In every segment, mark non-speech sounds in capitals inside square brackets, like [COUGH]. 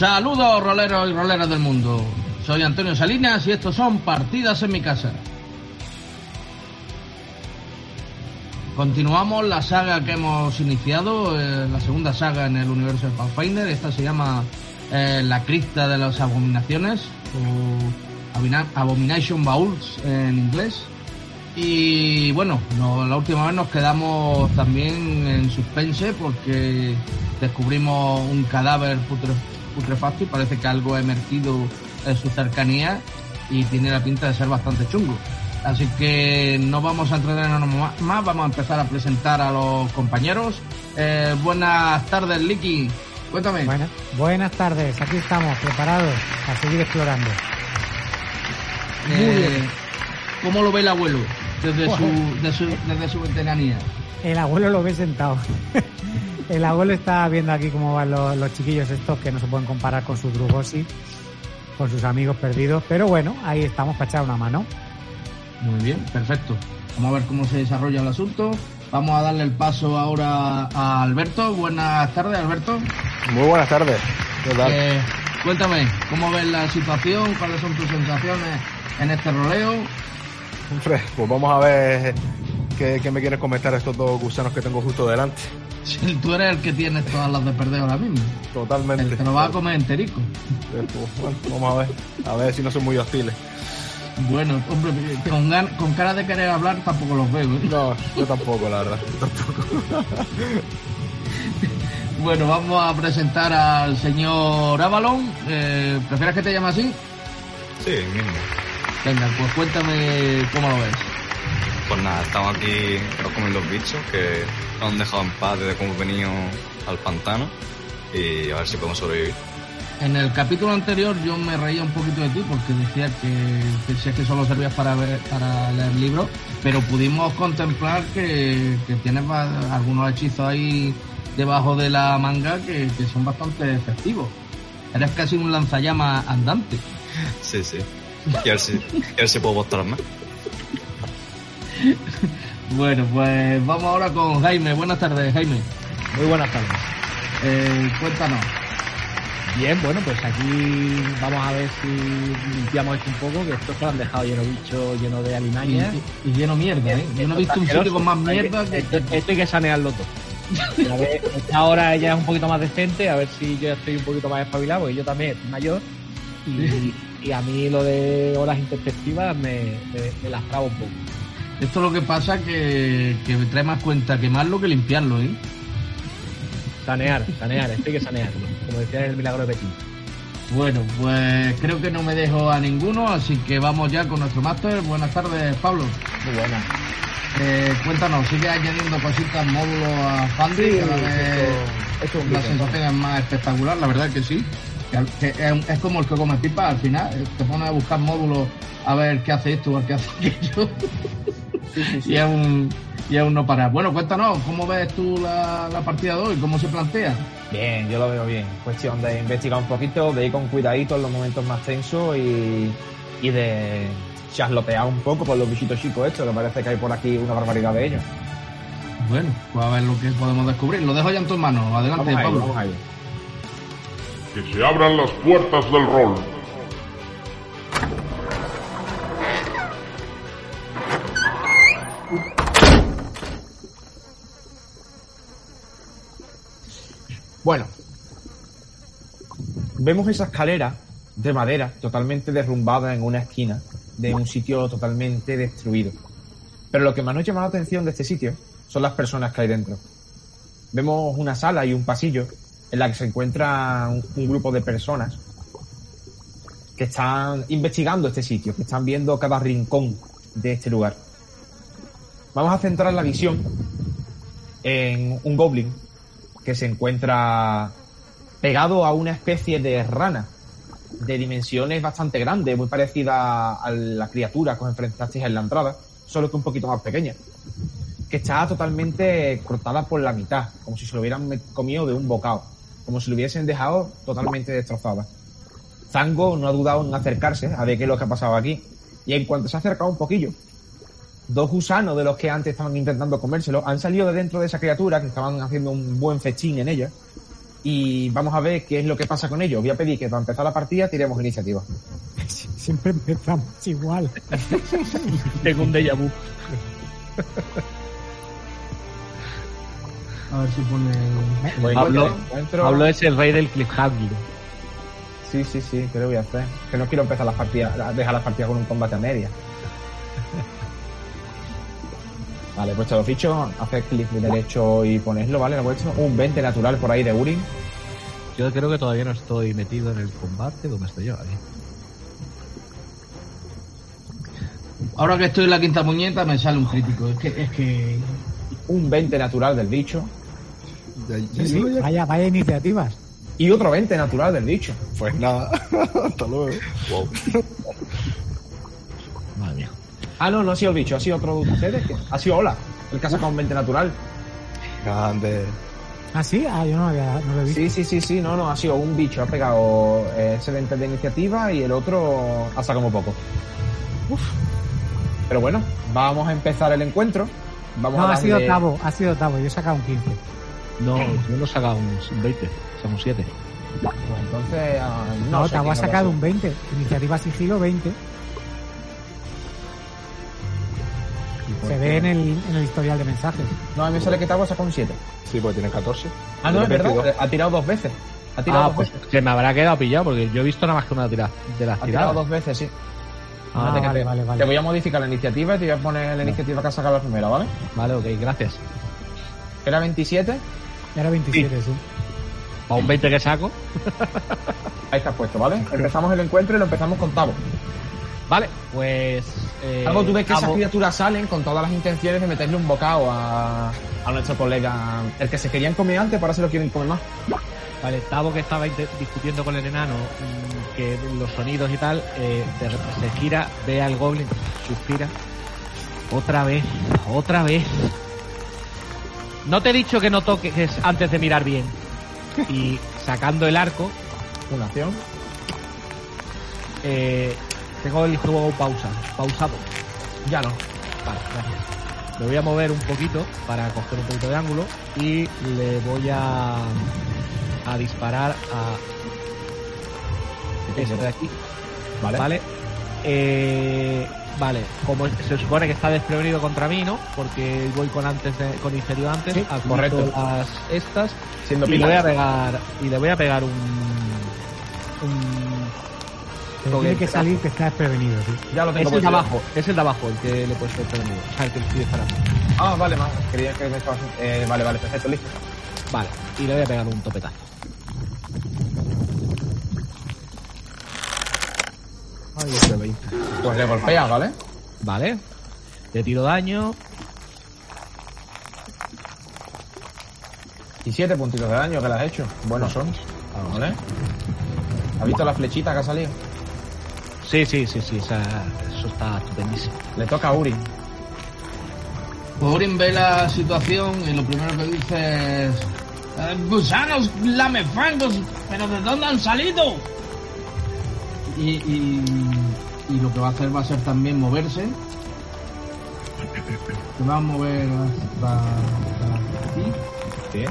Saludos roleros y roleras del mundo. Soy Antonio Salinas y estos son Partidas en mi casa. Continuamos la saga que hemos iniciado, eh, la segunda saga en el universo de Pathfinder. Esta se llama eh, La cripta de las abominaciones o Abomination Bowls en inglés. Y bueno, no, la última vez nos quedamos también en suspense porque descubrimos un cadáver putre- putrefacto y parece que algo ha emergido en su cercanía y tiene la pinta de ser bastante chungo. Así que no vamos a entretenernos más, vamos a empezar a presentar a los compañeros. Eh, buenas tardes, Licky. Cuéntame. Buenas, buenas tardes, aquí estamos preparados a seguir explorando. Eh, ¿Cómo lo ve el abuelo desde su, de su- desde su veteranía? El abuelo lo ve sentado. [LAUGHS] El abuelo está viendo aquí cómo van los, los chiquillos estos que no se pueden comparar con su Drugosi, con sus amigos perdidos. Pero bueno, ahí estamos para echar una mano. Muy bien, perfecto. Vamos a ver cómo se desarrolla el asunto. Vamos a darle el paso ahora a Alberto. Buenas tardes, Alberto. Muy buenas tardes. ¿Qué tal? Eh, cuéntame, ¿cómo ves la situación? ¿Cuáles son tus sensaciones en este roleo? Hombre, pues vamos a ver qué, qué me quieres comentar estos dos gusanos que tengo justo delante. Si tú eres el que tienes todas las de perder ahora mismo. Totalmente. Te lo vas a comer enterico. Eh, pues, bueno, vamos a ver. A ver si no son muy hostiles. Bueno, hombre, con, cara de querer hablar tampoco los veo. ¿eh? No, yo tampoco, la verdad. tampoco. [LAUGHS] Bueno, vamos a presentar al señor Avalon. Eh, ¿Prefieres que te llame así? Sí, mismo. Venga, pues cuéntame cómo lo ves. Pues nada, estamos aquí a comer los bichos que nos han dejado en paz desde que hemos venido al pantano y a ver si podemos sobrevivir. En el capítulo anterior yo me reía un poquito de ti porque decía que, que si es que solo servías para ver, para leer libros, pero pudimos contemplar que, que tienes algunos hechizos ahí debajo de la manga que, que son bastante efectivos. Eres casi un lanzallamas andante. Sí, sí. Y a ver si, y a ver si puedo mostrar más. Bueno, pues vamos ahora con Jaime. Buenas tardes, Jaime. Muy buenas tardes. Eh, cuéntanos. Bien, bueno, pues aquí vamos a ver si limpiamos esto un poco, que esto se lo han dejado lleno de bichos, lleno de alimañas. y- y lleno mierda, ¿eh? Yo no he visto un sitio con más mierda que... Esto, esto hay que sanearlo todo. A ver, esta hora ya es un poquito más decente, a ver si yo estoy un poquito más espabilado, porque yo también estoy mayor. Y, y a mí lo de horas introspectivas me, me, me las trabo un poco. Esto es lo que pasa que, que me trae más cuenta quemarlo que limpiarlo, ¿eh? Sanear, sanear, esto hay que sanearlo. Como decía en el milagro de Pekín. Bueno, pues creo que no me dejo a ninguno, así que vamos ya con nuestro máster. Buenas tardes, Pablo. Muy buena. Eh, cuéntanos, ¿sigue añadiendo cositas, módulos a Fandy? Cada vez esto es un la sensación es más espectacular, la verdad que sí. Que al- que es, es como el que come pipa al final, eh, te pones a buscar módulos a ver qué hace esto o qué hace [LAUGHS] aquello. Y es un y es un no parar. Bueno, cuéntanos, ¿cómo ves tú la, la partida de hoy? ¿Cómo se plantea? Bien, yo lo veo bien. Cuestión de investigar un poquito, de ir con cuidadito en los momentos más tensos y, y de charlotear un poco por los bichitos chicos estos, que parece que hay por aquí una barbaridad de ellos. Bueno, pues a ver lo que podemos descubrir. Lo dejo ya en tus manos. Adelante, Vamos Pablo. vamos. Que se abran las puertas del rol. Bueno, vemos esa escalera de madera totalmente derrumbada en una esquina de un sitio totalmente destruido. Pero lo que más nos llama la atención de este sitio son las personas que hay dentro. Vemos una sala y un pasillo en la que se encuentra un, grupo de personas que están investigando este sitio, que están viendo cada rincón de este lugar. Vamos a centrar la visión en un goblin que se encuentra pegado a una especie de rana de dimensiones bastante grandes, muy parecida a la criatura que os enfrentasteis en la entrada, solo que un poquito más pequeña, que está totalmente cortada por la mitad, como si se lo hubieran comido de un bocado, como si lo hubiesen dejado totalmente destrozada. Zango no ha dudado en acercarse a ver qué es lo que ha pasado aquí, y en cuanto se ha acercado un poquillo, dos gusanos de los que antes estaban intentando comérselo han salido de dentro de esa criatura, que estaban haciendo un buen festín en ella, y vamos a ver qué es lo que pasa con ellos. Voy a pedir que para empezar la partida tiremos iniciativa. [LAUGHS] Siempre empezamos igual. [LAUGHS] Tengo un déjà vu. A ver si pone. Encuentro- Pablo es el rey del cliffhanger. Sí, sí, sí, ¿qué le voy a hacer? Que no quiero empezar las partidas, dejar las partidas con un combate a media. Vale, puesto los fichos, hacer clic derecho y ponerlo, ¿vale? Lo he puesto. Un 20 natural por ahí de Urin. Yo creo que todavía no estoy metido en el combate. ¿Dónde estoy yo? Ahí. Ahora que estoy en la quinta puñeta me sale un crítico. Es que. Es que... Un 20 natural del bicho. Vaya, vaya iniciativas. Y otro 20 natural del bicho. Pues nada, [LAUGHS] hasta luego. Wow. Ah, no, no ha sido el bicho, ha sido otro de ustedes. que- Ha sido Ola, el que ha sacado un 20 natural. Grande. ¿Ah, sí? Ah, yo no, había, no lo he visto. Sí, sí, sí, sí, no, no, ha sido un bicho, ha pegado eh, ese 20 de iniciativa y el otro ha sacado un poco. Pero bueno, vamos a empezar el encuentro. Vamos No, a ha sido darle- Tavo, ha sido Tavo. Yo he sacado un 15. No, yo no he sacado un un 20, o sea, un 7. Pues entonces, ah, No, sé Tavo ha sacado un 20. Iniciativa sigilo 20. Se ve en el, en el historial de mensajes. No, a mí me sale que Tavo ha sacado un 7. Sí, pues tiene 14. Ah, no, es Tiene verdad, 22. ha tirado dos veces. Ha tirado Ah, dos pues veces. que me habrá quedado pillado porque yo he visto nada más que una tira, de las Ha tirado tiradas. dos veces, sí. Ah, vale, te, vale, vale. te voy a modificar la iniciativa y te voy a poner la iniciativa que ha sacado la primera, ¿vale? Vale, ok, gracias. Era 27, Era 27, sí. Para un 20 que saco. ahí está puesto, ¿vale? Empezamos el encuentro y lo empezamos con Tavo. Vale, pues. Eh, Algo tú ves que esas criaturas salen con todas las intenciones de meterle un bocado a, a nuestro colega, el que se querían comer antes, para se lo quieren comer más. Vale, Tavo que estaba discutiendo con el enano mm, que los sonidos y tal, eh, se gira, ve al goblin, suspira. Otra vez, otra vez. No te he dicho que no toques antes de mirar bien. Y sacando el arco, Una acción. eh, tengo el juego pausa, pausado. Ya no. Vale, gracias. Me voy a mover un poquito para coger un poquito de ángulo y le voy a, a disparar a este de aquí. Vale. Vale. Eh, vale, como se supone que está desprevenido contra mí, ¿no? Porque voy con antes de, con iniciativa antes, Sí, correcto. las estas Siendo y le voy a pegar y le voy a pegar un un Pero tiene que salir que está desprevenido, sí. Ya lo es tengo el de abajo, es el de abajo el que le he puesto desprevenido, sea, el que le estoy disparando. Ah, vale, más. Quería que me estabas... Eh, vale, vale, perfecto, listo. Vale, y le voy a pegar un topetazo. Ay, ese 20. Pues le golpea, ¿vale? Vale. Le tiro daño. Y siete puntitos de daño que le has hecho. Buenos son. ¿Vale? ¿Has visto la flechita que ha salido? Sí, sí, sí, sí, esa- eso está estupendísimo. Le toca a Uri. Pues Urin ve la situación y lo primero que dice es... "Eh, gusanos, lamefangos, pero ¿de dónde han salido? Y, y, y lo que va a hacer va a ser también moverse. Se va a mover hasta, hasta aquí Sí.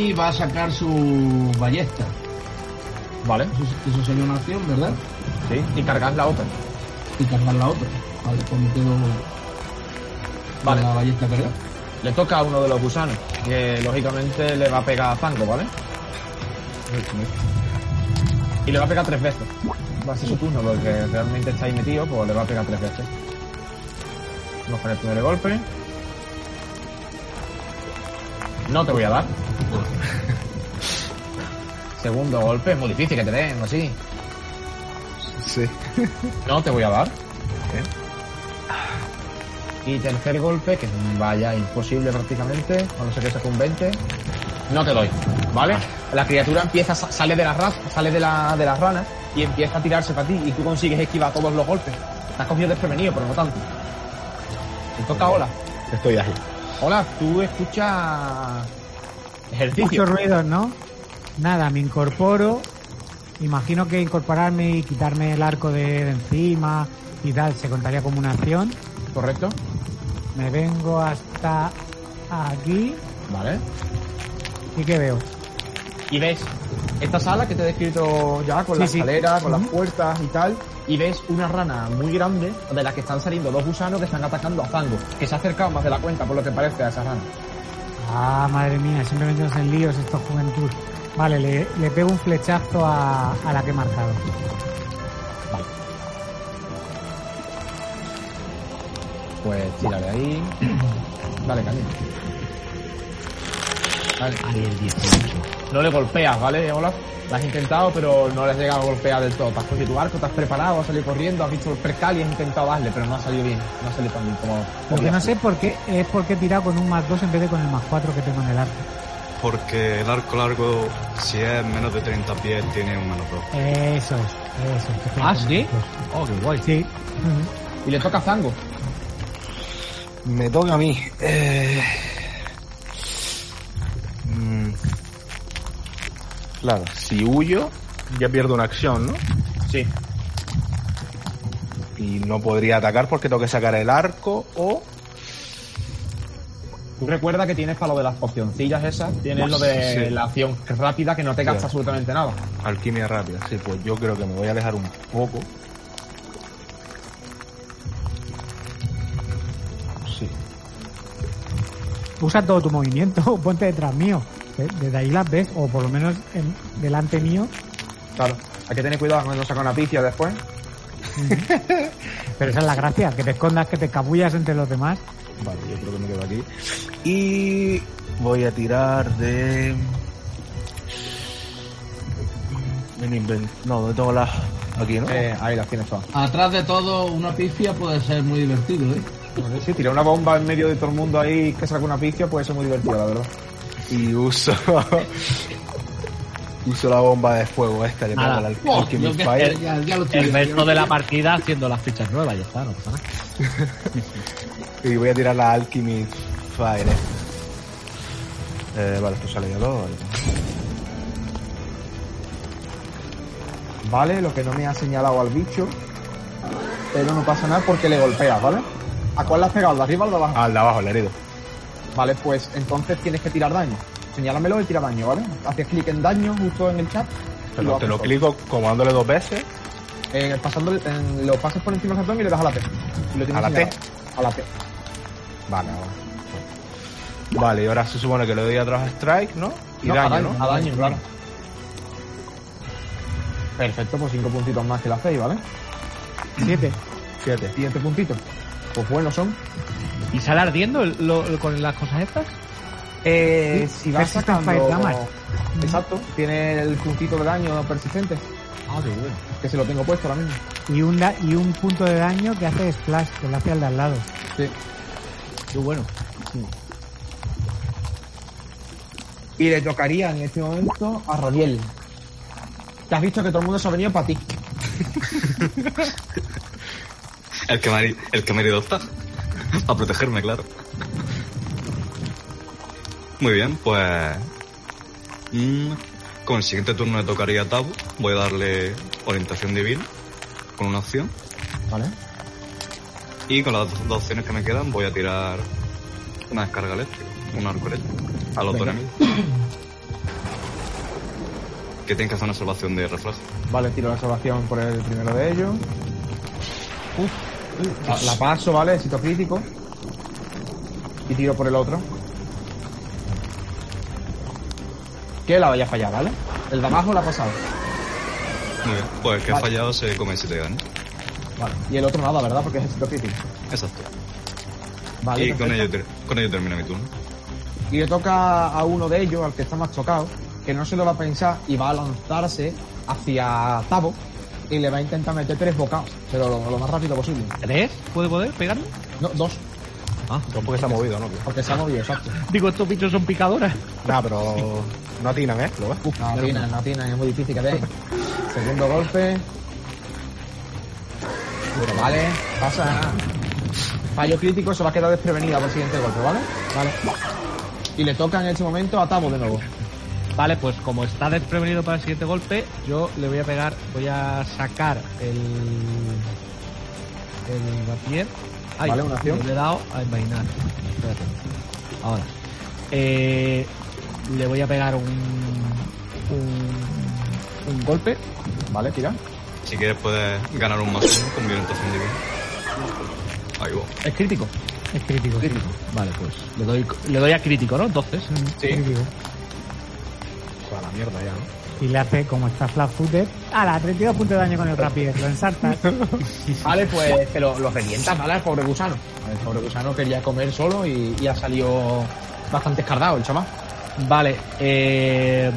y va a sacar su ballesta. Vale. Eso, eso sería una acción, ¿verdad? Sí. Y cargas la otra. Y cargar la otra. Vale, pues me quedo Vale. con la ballesta cargada. Le toca a uno de los gusanos. Que lógicamente le va a pegar a Zango, ¿vale? Y le va a pegar tres veces. Va a ser su turno porque realmente está ahí metido, pues le va a pegar tres veces. Vamos con el primer golpe. No te voy a dar. [LAUGHS] Segundo golpe, es muy difícil que te den, así. Sí. No te voy a dar. Y tercer golpe, que vaya imposible prácticamente, a no ser que saque un 20. No te doy, ¿vale? La criatura empieza, sa- sale de la ras, sale de la, de las ranas y empieza a tirarse para ti y tú consigues esquivar todos los golpes. Te has cogido desprevenido, pero no tanto. Te toca Hola. Estoy ahí. Hola, tú escuchas ejercicio. Muchos ruidos, ¿no? Nada, me incorporo. Imagino que incorporarme y quitarme el arco de, de encima y tal se contaría como una acción. ¿Correcto? Me vengo hasta aquí. Vale. ¿Y qué veo? y ves esta sala que te he descrito ya con Sí, la sí. escalera, con las puertas y tal, y ves una rana muy grande de la que están saliendo dos gusanos que están atacando a Zango, que se ha acercado más de la cuenta por lo que parece a esa rana. Ah, madre mía, siempre metidos en líos estos juventud. Vale, le, le pego un flechazo a, a la que he marcado. Vale. Pues tírale ahí. [CLEARS THROAT] Dale, camino. Vale. Ahí el 18. No le golpeas, ¿vale, Olaf? Lo has intentado, pero no le has llegado a golpear del todo. Te has cogido tu arco, te has preparado, has salido corriendo, has visto el percal y has intentado darle, pero no ha salido bien. No ha salido tan bien como... Lo que no sé por qué es porque he tirado con un más 2 en vez de con el más 4 que tengo en el arco. Porque el arco largo, si es menos de 30 pies, tiene un menos 2. Eso es, eso es. que tengo ¿Ah, sí? Oh, qué guay. Sí. Y le toca a Zango. Me toca a mí. Eh... mm, Claro, si huyo, ya pierdo una acción, ¿no? Sí. Y no podría atacar porque tengo que sacar el arco o... Tú recuerda que tienes para lo de las pocioncillas esas, tienes lo de Sí. la acción rápida que no te gasta Sí. absolutamente nada. Alquimia rápida. Sí, pues yo creo que me voy a alejar un poco. Sí. Usa todo tu movimiento, [LAUGHS] ponte detrás mío. De- Desde ahí las ves, o por lo menos en- delante mío. Claro. Hay que tener cuidado cuando saca una picia después. [LAUGHS] Pero esa es la gracia, que te escondas, que te escabullas entre los demás. Vale, yo creo que me quedo aquí. Y voy a tirar de... No, ¿dónde tengo las? Aquí, ¿no? Eh, ahí las tienes todas. Atrás de todo, una pifia puede ser muy divertido, ¿eh? Sí, tirar una bomba en medio de todo el mundo ahí que saca una picia puede ser muy divertido, la verdad. Y uso... [LAUGHS] uso la bomba de fuego esta, le pongo el Oh, Fire. ya, ya El resto de la partida haciendo las fichas nuevas, ya está, no pasa nada. [LAUGHS] Y voy a tirar la Alchemy Fire. Eh, vale, esto sale ya todo. Vale. Lo que no me ha señalado al bicho. Pero no pasa nada porque le golpeas, ¿vale? ¿A cuál le has pegado? ¿Al de arriba o al de abajo? Al de abajo, el herido. Vale, pues entonces tienes que tirar daño. Señálamelo y tira daño, ¿vale? Haces clic en daño justo en el chat. y Te lo, te haces lo solo. clico como dándole dos veces. En el pasando, en- lo pasas por encima del ratón y le das a la T. Y lo ¿A la T? A la T. Vale, vale. Vale, y ahora se supone que le doy a otros strike, ¿no? Y No, daño, a daño, ¿no? a daño, claro. Perfecto, pues cinco puntitos más que la 6, ¿vale? Siete. Siete. Siguiente puntito. Pues buenos son. ¿Y sale ardiendo el- lo- lo- con las cosas estas? Eh, Sí, si vas sacando... fire damage. Exacto, tiene el puntito de daño persistente. Ah, qué bueno. Que se lo tengo puesto ahora mismo. Y un, da- y un punto de daño que hace splash, que lo hace al de al lado. Sí. Qué bueno. Y le tocaría en este momento a Radiel. Que has visto que todo el mundo se ha venido para ti. El que me el que me está. Para protegerme, claro. Muy bien, pues. mm, con el siguiente turno le tocaría a Tabu. Voy a darle orientación divina con una opción. ¿Vale? Y con las dos, opciones que me quedan voy a tirar una descarga eléctrica, un arco eléctrico, a los dos Venga. enemigos. [CLEARS THROAT] Que tienen que hacer una salvación de reflejo. Vale, tiro la salvación por el primero de ellos. Uf, la, la paso, ¿vale? Éxito crítico. Y tiro por el otro. Que la vaya a fallar, ¿vale? El de abajo la ha pasado. Muy bien, pues el que ha fallado se come 7 de daño. Vale. Y el otro nada, ¿verdad? Porque es éxito crítico. Exacto. Vale. y con ello, ter- con ello termina mi turno. Y le toca a uno de ellos, al que está más tocado, que no se lo va a pensar y va a lanzarse hacia Tavo y le va a intentar meter tres bocados, pero lo, lo más rápido posible. ¿Tres? ¿Puede poder pegarle? No, dos, Ah, No porque se ha movido, ¿no? porque se ha movido, exacto. digo, estos bichos son picadoras. Nah, pero no atinan, ¿eh? Lo ves. Uf, no tiene, no tiene, es muy difícil que den. Segundo golpe. Pero vale, pasa. Fallo crítico, se va a quedar desprevenida por el siguiente golpe, ¿vale? Vale. Y le toca en este momento a Tavo de nuevo. Vale, pues como está desprevenido para el siguiente golpe, yo le voy a pegar, voy a sacar el. el rapier. Ay, Vale, una acción. Le he dado a envainar. Espérate. Ahora. Eh, le voy a pegar un. un, un golpe. Vale, tira. Si quieres puedes ganar un más uno con violentación divina. Ahí va. Es crítico. Es crítico. sí. Vale, pues le doy, le doy a crítico, ¿no? Entonces. Sí. Crítico. A la mierda ya, ¿no? Y le hace, como está flat footed, a la 32 puntos de daño con el rapier. Lo ensartas. [LAUGHS] Vale, pues te lo, lo revientas, ¿vale? Al pobre gusano. El pobre gusano quería comer solo y, y ha salido bastante escardado el chaval. Vale, eh,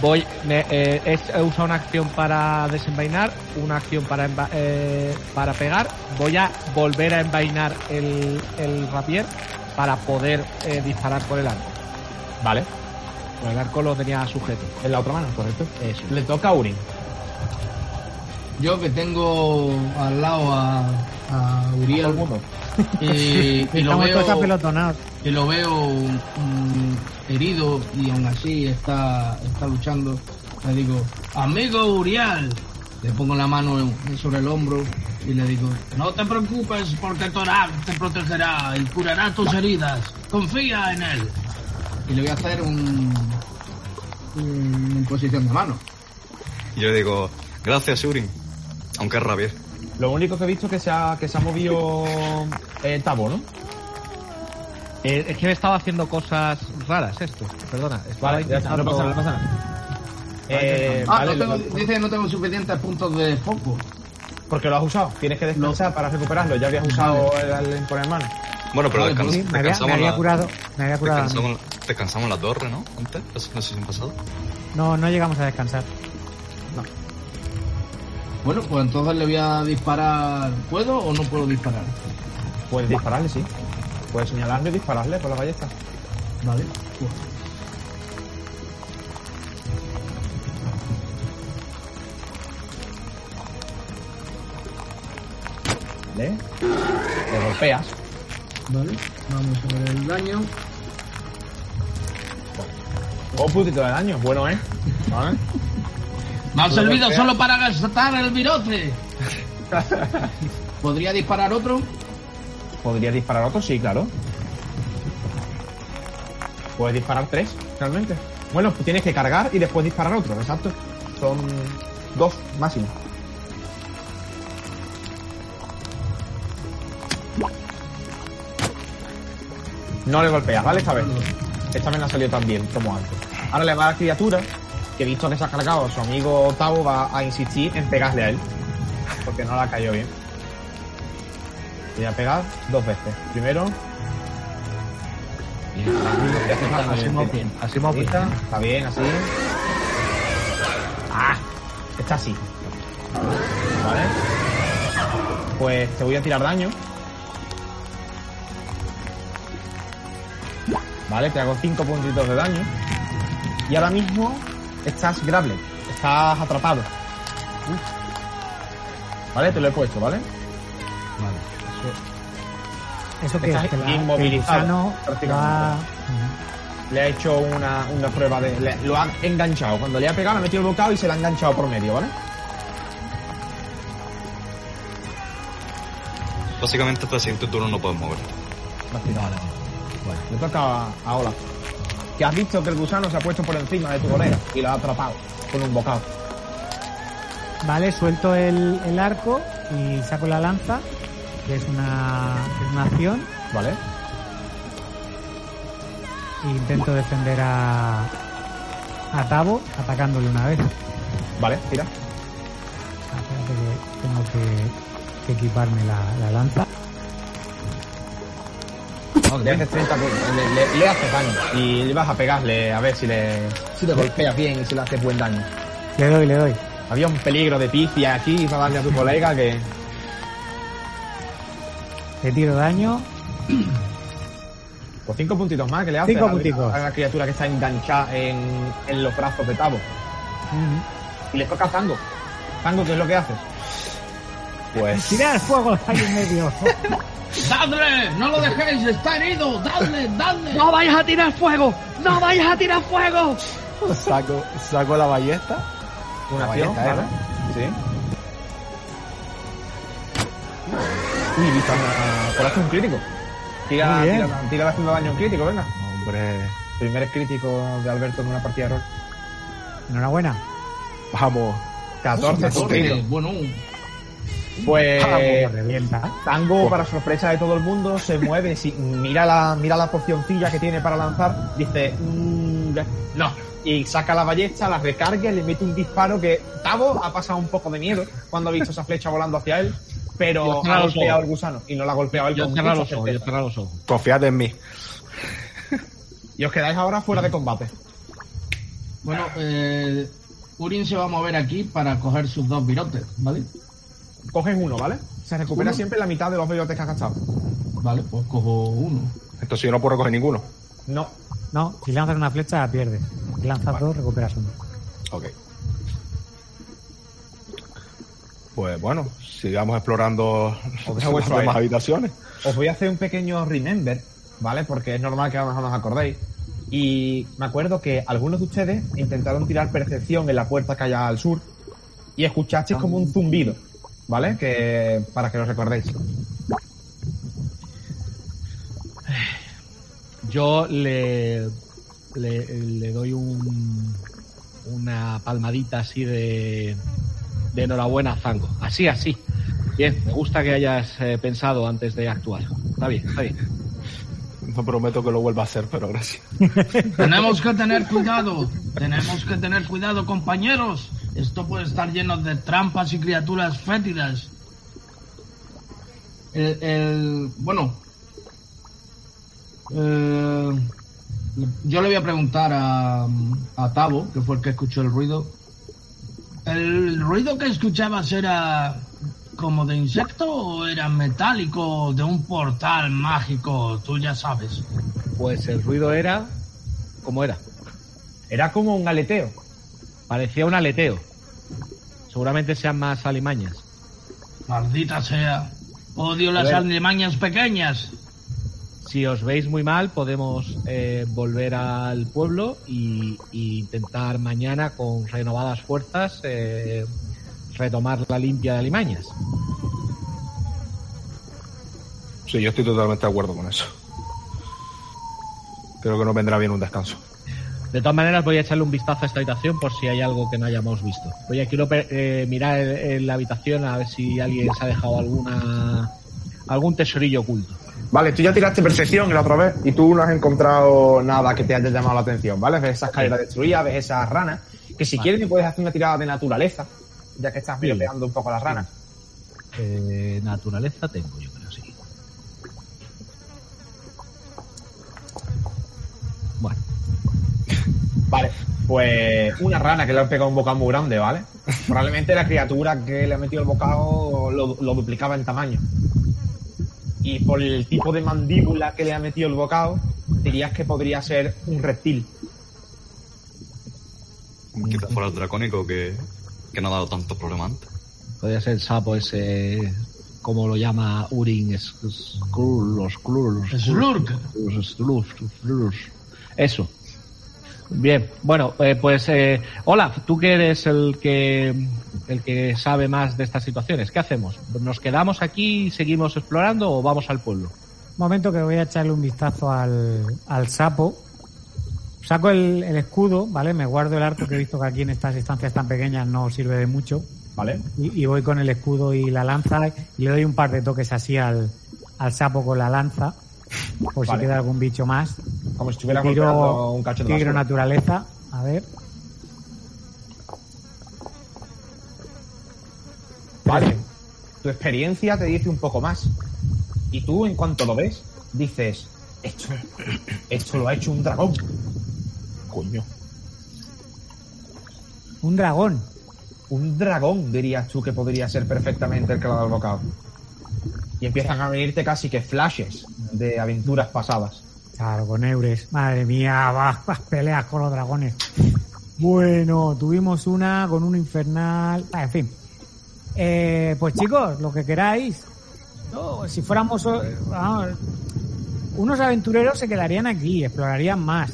voy. me- eh, es- he usado una acción para desenvainar, una acción para enva- eh, para pegar. Voy a volver a envainar el, el rapier para poder eh, disparar por el arco. Vale. Pues el arco lo tenía sujeto. En la otra mano, correcto. Eso. Le toca a Urin. Yo que tengo al lado a, a Uriel mundo. Y, y lo veo y lo veo herido y aún así está, está luchando. Le digo, amigo Uriel, le pongo la mano sobre el hombro y le digo, no te preocupes porque Torag te protegerá y curará tus heridas. Confía en él. Y le voy a hacer un, un- una posición de mano. Y yo le digo, gracias, Urin. Aunque es rabier. Lo único que he visto es que se ha, que se ha movido eh, Tabo, ¿no? Eh, es que me estaba haciendo cosas raras esto. Perdona. estaba Vale, ya está, no intentando- pasa nada, no pasa nada. Eh, Ah, vale, no tengo- lo- dice que no tengo suficientes puntos de foco. porque lo has usado. Tienes que descansar para recuperarlo. Ya habías usado el, el poner mano. Bueno, pero Vale, descans- Sí, me había, me descansamos, había la, curado. Me había curado. descansamos, descansamos la torre, ¿no? Antes, no sé si han pasado. No, no llegamos a descansar. Bueno, pues entonces le voy a disparar. ¿Puedo o no puedo disparar? Puedes dispararle, sí. Puedes señalarle y dispararle con la ballesta. Vale. Pues, ¿Vale? Le golpeas. Vale. Vamos a ver el daño. Un puntito de daño. Bueno, ¿eh? [LAUGHS] ¿Vale? Me ha servido solo para gastar el virote. [LAUGHS] ¿Podría disparar otro? ¿Podrías disparar otro? Sí, claro. Puedes disparar tres, realmente. Bueno, pues tienes que cargar y después disparar otro, exacto. Son dos máximo. No le golpeas, ¿vale? Esta vez. Esta vez no ha salido tan bien como antes. Ahora le va a la criatura, que visto que se ha cargado, su amigo Octavo va a insistir en pegarle a él. Porque no la cayó bien. Voy a pegar dos veces. Primero. Así bien. Así bien. Está bien, así. Ah, está así. Vale. Pues te voy a tirar daño. Vale, te hago 5 puntitos de daño. Y ahora mismo estás grable. Estás atrapado. Vale, te lo he puesto, ¿vale? Eso que Estás es que la- inmovilizado, prácticamente. Le ha hecho una, una prueba de. le- lo ha enganchado. Cuando le ha pegado, le ha metido el bocado y se le ha enganchado por medio, ¿vale? Básicamente hasta el siguiente turno no puedes mover. Bueno, le toca a, a Olaf. Que has visto que el gusano se ha puesto por encima de tu colega y lo ha atrapado con un bocado. Vale, suelto el, el arco y saco la lanza, que es una, que es una acción, ¿Vale? e intento defender a, a Tabo atacándole una vez. Vale, tira. Espérate que tengo que, que equiparme la, la lanza. Le haces 30 pu- le, le, le haces daño. Y le vas a pegarle a ver si le, si le golpeas bien y si le haces buen daño. Le doy, le doy. Había un peligro de pifia aquí para darle a tu colega que. Le tiro daño. [CLEARS THROAT] Pues cinco puntitos más que le haces Cinco a la- puntitos. a la criatura que está enganchada en, en los brazos de Tavo. Y le toca a Zango. Zango, ¿qué es lo que haces? Pues. ¡Tirar fuego ahí en medio! [LAUGHS] ¡Dadle! ¡No lo dejéis! ¡Está herido! ¡Dadle! ¡Dadle! ¡No vayas a tirar fuego! ¡No vayas a tirar fuego! Saco, saco la ballesta. Una La ballesta, ¿vale? ¿eh? Sí. Uy, viste, a- a- colaste un crítico. Tira, Muy bien. tira, tira haciendo daño un crítico, venga. Hombre. Primer crítico de Alberto en una partida de rol. Enhorabuena. Vamos. 14 Porque, puntitos. bueno, Pues. Tango, para sorpresa de todo el mundo, se mueve, si, mira la mira la pocioncilla que tiene para lanzar, dice, "Mm, no, y saca la ballesta, la recarga y le mete un disparo que Tavo ha pasado un poco de miedo cuando ha visto esa flecha volando hacia él, pero ha golpeado el gusano y no la ha golpeado él Yo con cerrar los ojos, yo certeza. cerrar los ojos. Confiad en mí. Y os quedáis ahora fuera de combate. bueno, eh, Urin se va a mover aquí para coger sus dos virotes, ¿vale? Coges uno, ¿vale? Se recupera Uno. siempre la mitad de los virotes que has gastado. Vale, pues cojo uno. Entonces yo no puedo recoger ninguno. No, No, si lanzas una flecha, pierdes. Si lanzas dos, recuperas uno. Ok. Pues bueno, sigamos explorando las demás habitaciones. os voy a hacer un pequeño remember, ¿vale? Porque es normal que a lo mejor no os acordéis. Y me acuerdo que algunos de ustedes intentaron tirar percepción en la puerta que hay al sur y escuchasteis como un zumbido, ¿vale? Que para que lo recordéis. Yo le, le, le doy un, una palmadita así de, de enhorabuena a Zango. Así, así. Bien, me gusta que hayas eh, pensado antes de actuar. Está bien, está bien. No prometo que lo vuelva a hacer, pero gracias. Tenemos que tener cuidado, tenemos que tener cuidado, compañeros. Esto puede estar lleno de trampas y criaturas fétidas. El, el- bueno, eh, yo le voy a preguntar a, a Tavo, que fue el que escuchó el ruido. ¿El ruido que escuchabas era como de insecto o era metálico de un portal mágico? Tú ya sabes. Pues el ruido era. ¿Cómo era? Era como un aleteo. Parecía un aleteo. Seguramente sean más alimañas. Maldita sea. Odio las alimañas pequeñas. Si os veis muy mal, podemos eh, volver al pueblo y, y intentar mañana, con renovadas fuerzas, eh, retomar la limpia de alimañas. Sí, yo estoy totalmente de acuerdo con eso. Creo que nos vendrá bien un descanso. De todas maneras, voy a echarle un vistazo a esta habitación por si hay algo que no hayamos visto. Voy a quiero eh, mirar en, la habitación a ver si alguien se ha dejado alguna algún tesorillo oculto. Vale, tú ya tiraste percepción la otra vez y tú no has encontrado nada que te haya llamado la atención, ¿vale? Ves esa escalera destruida, ves esas ranas, que si quieres me puedes hacer una tirada de naturaleza, ya que estás Sí. pegando un poco a las ranas. Eh, naturaleza tengo, yo creo, sí. Bueno, Vale, pues una rana que le ha pegado un bocado muy grande, ¿vale? Probablemente la criatura que le ha metido el bocado lo, lo duplicaba en tamaño. Y por el tipo de mandíbula que le ha metido el bocado, dirías que podría ser un reptil. Quizás fuera el dracónico que, que no ha dado tantos problemas antes. podría ser el sapo ese, como lo llama Urin, es, es- Skrull, los Skrull, los Slurk. Los Slurk, Slurk. Eso. Bien, bueno, eh, pues eh, Olaf, tú que eres el que el que sabe más de estas situaciones, ¿qué hacemos? ¿Nos quedamos aquí y seguimos explorando o vamos al pueblo? momento que voy a echarle un vistazo al, al sapo. Saco el, el escudo, ¿vale? Me guardo el arco que he visto que aquí en estas instancias tan pequeñas no sirve de mucho. ¿Vale? Y, y voy con el escudo y la lanza y le doy un par de toques así al, al sapo con la lanza. Por si queda algún bicho más. Como si estuviera Tiro, un cacho de tiro basura. naturaleza. A ver. Vale. Tu experiencia te dice un poco más. Y tú, en cuanto lo ves, dices, esto, esto lo ha hecho un dragón. Coño. Un dragón. Un dragón, dirías tú que podría ser perfectamente el que lo ha dado el bocado. Y empiezan a venirte casi que flashes de aventuras pasadas. Claro, con Eures. Madre mía, [LAUGHS] va, vas peleas con los dragones. Bueno, tuvimos una con un infernal. Ah, en fin. Eh, pues chicos, lo que queráis. No, si fuéramos eh, vamos, unos aventureros se quedarían aquí, explorarían más.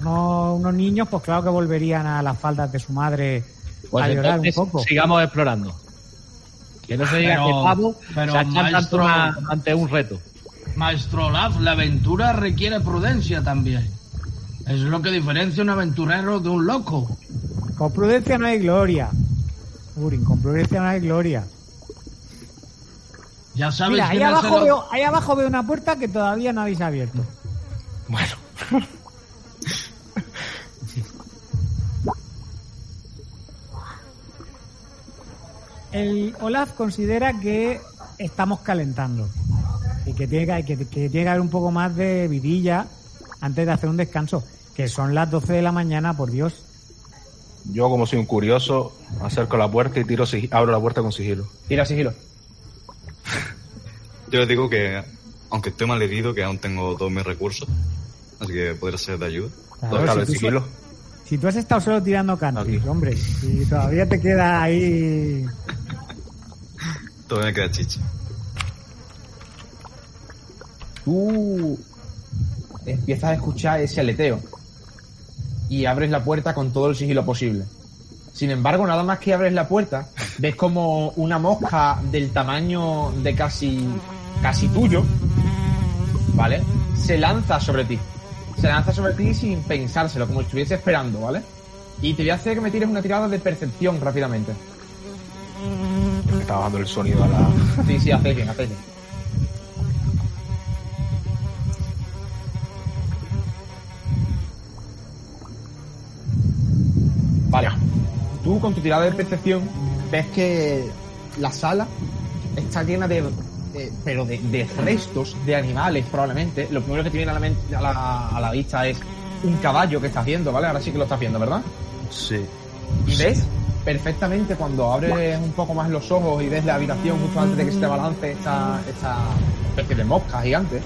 Unos, unos niños, pues claro que volverían a las faldas de su madre Pues a llorar un poco. sigamos explorando. Que no se diga Pero- que Pablo pero, se una- ante un reto. Maestro Olaf, la aventura requiere prudencia también. Es lo que diferencia un aventurero de un loco. Con prudencia no hay gloria. Urin, con prudencia no hay gloria. Ya sabes Mira, ahí abajo, el- veo, ahí abajo veo una puerta que todavía no habéis abierto. Bueno. El Olaf considera que estamos calentando y que tiene que, que- que tiene que haber un poco más de vidilla antes de hacer un descanso, que son las 12 de la mañana, por Dios. Yo, como soy un curioso, acerco la puerta y tiro abro la puerta con sigilo. Tira sigilo. [LAUGHS] Yo les digo que, aunque estoy mal herido, que aún tengo todos mis recursos. Así que podría ser de ayuda. Claro, ¿Dónde está si, el tú, sigilo? si tú has estado solo tirando Aquí. hombre, y todavía te queda ahí... [LAUGHS] Todavía me queda chicha. Tú empiezas a escuchar ese aleteo y abres la puerta con todo el sigilo posible. Sin embargo, nada más que abres la puerta, ves como una mosca del tamaño de casi casi tuyo, ¿vale? Se lanza sobre ti. Se lanza sobre ti sin pensárselo, como si estuviese esperando, ¿vale? Y te voy a hacer que me tires una tirada de percepción rápidamente. Me está bajando el sonido a la. Sí, sí, hacéis bien, hacéis bien. Vale. Tú con tu tirada de percepción ves que la sala está llena de... de- pero de, de restos de animales probablemente. Lo primero que te viene a la, men- a, la, a la vista es un caballo que estás viendo, ¿vale? Ahora sí que lo estás viendo, ¿verdad? Sí. Y ves perfectamente cuando abres un poco más los ojos y ves la habitación justo antes de que se te balance esta, esta especie de mosca gigante,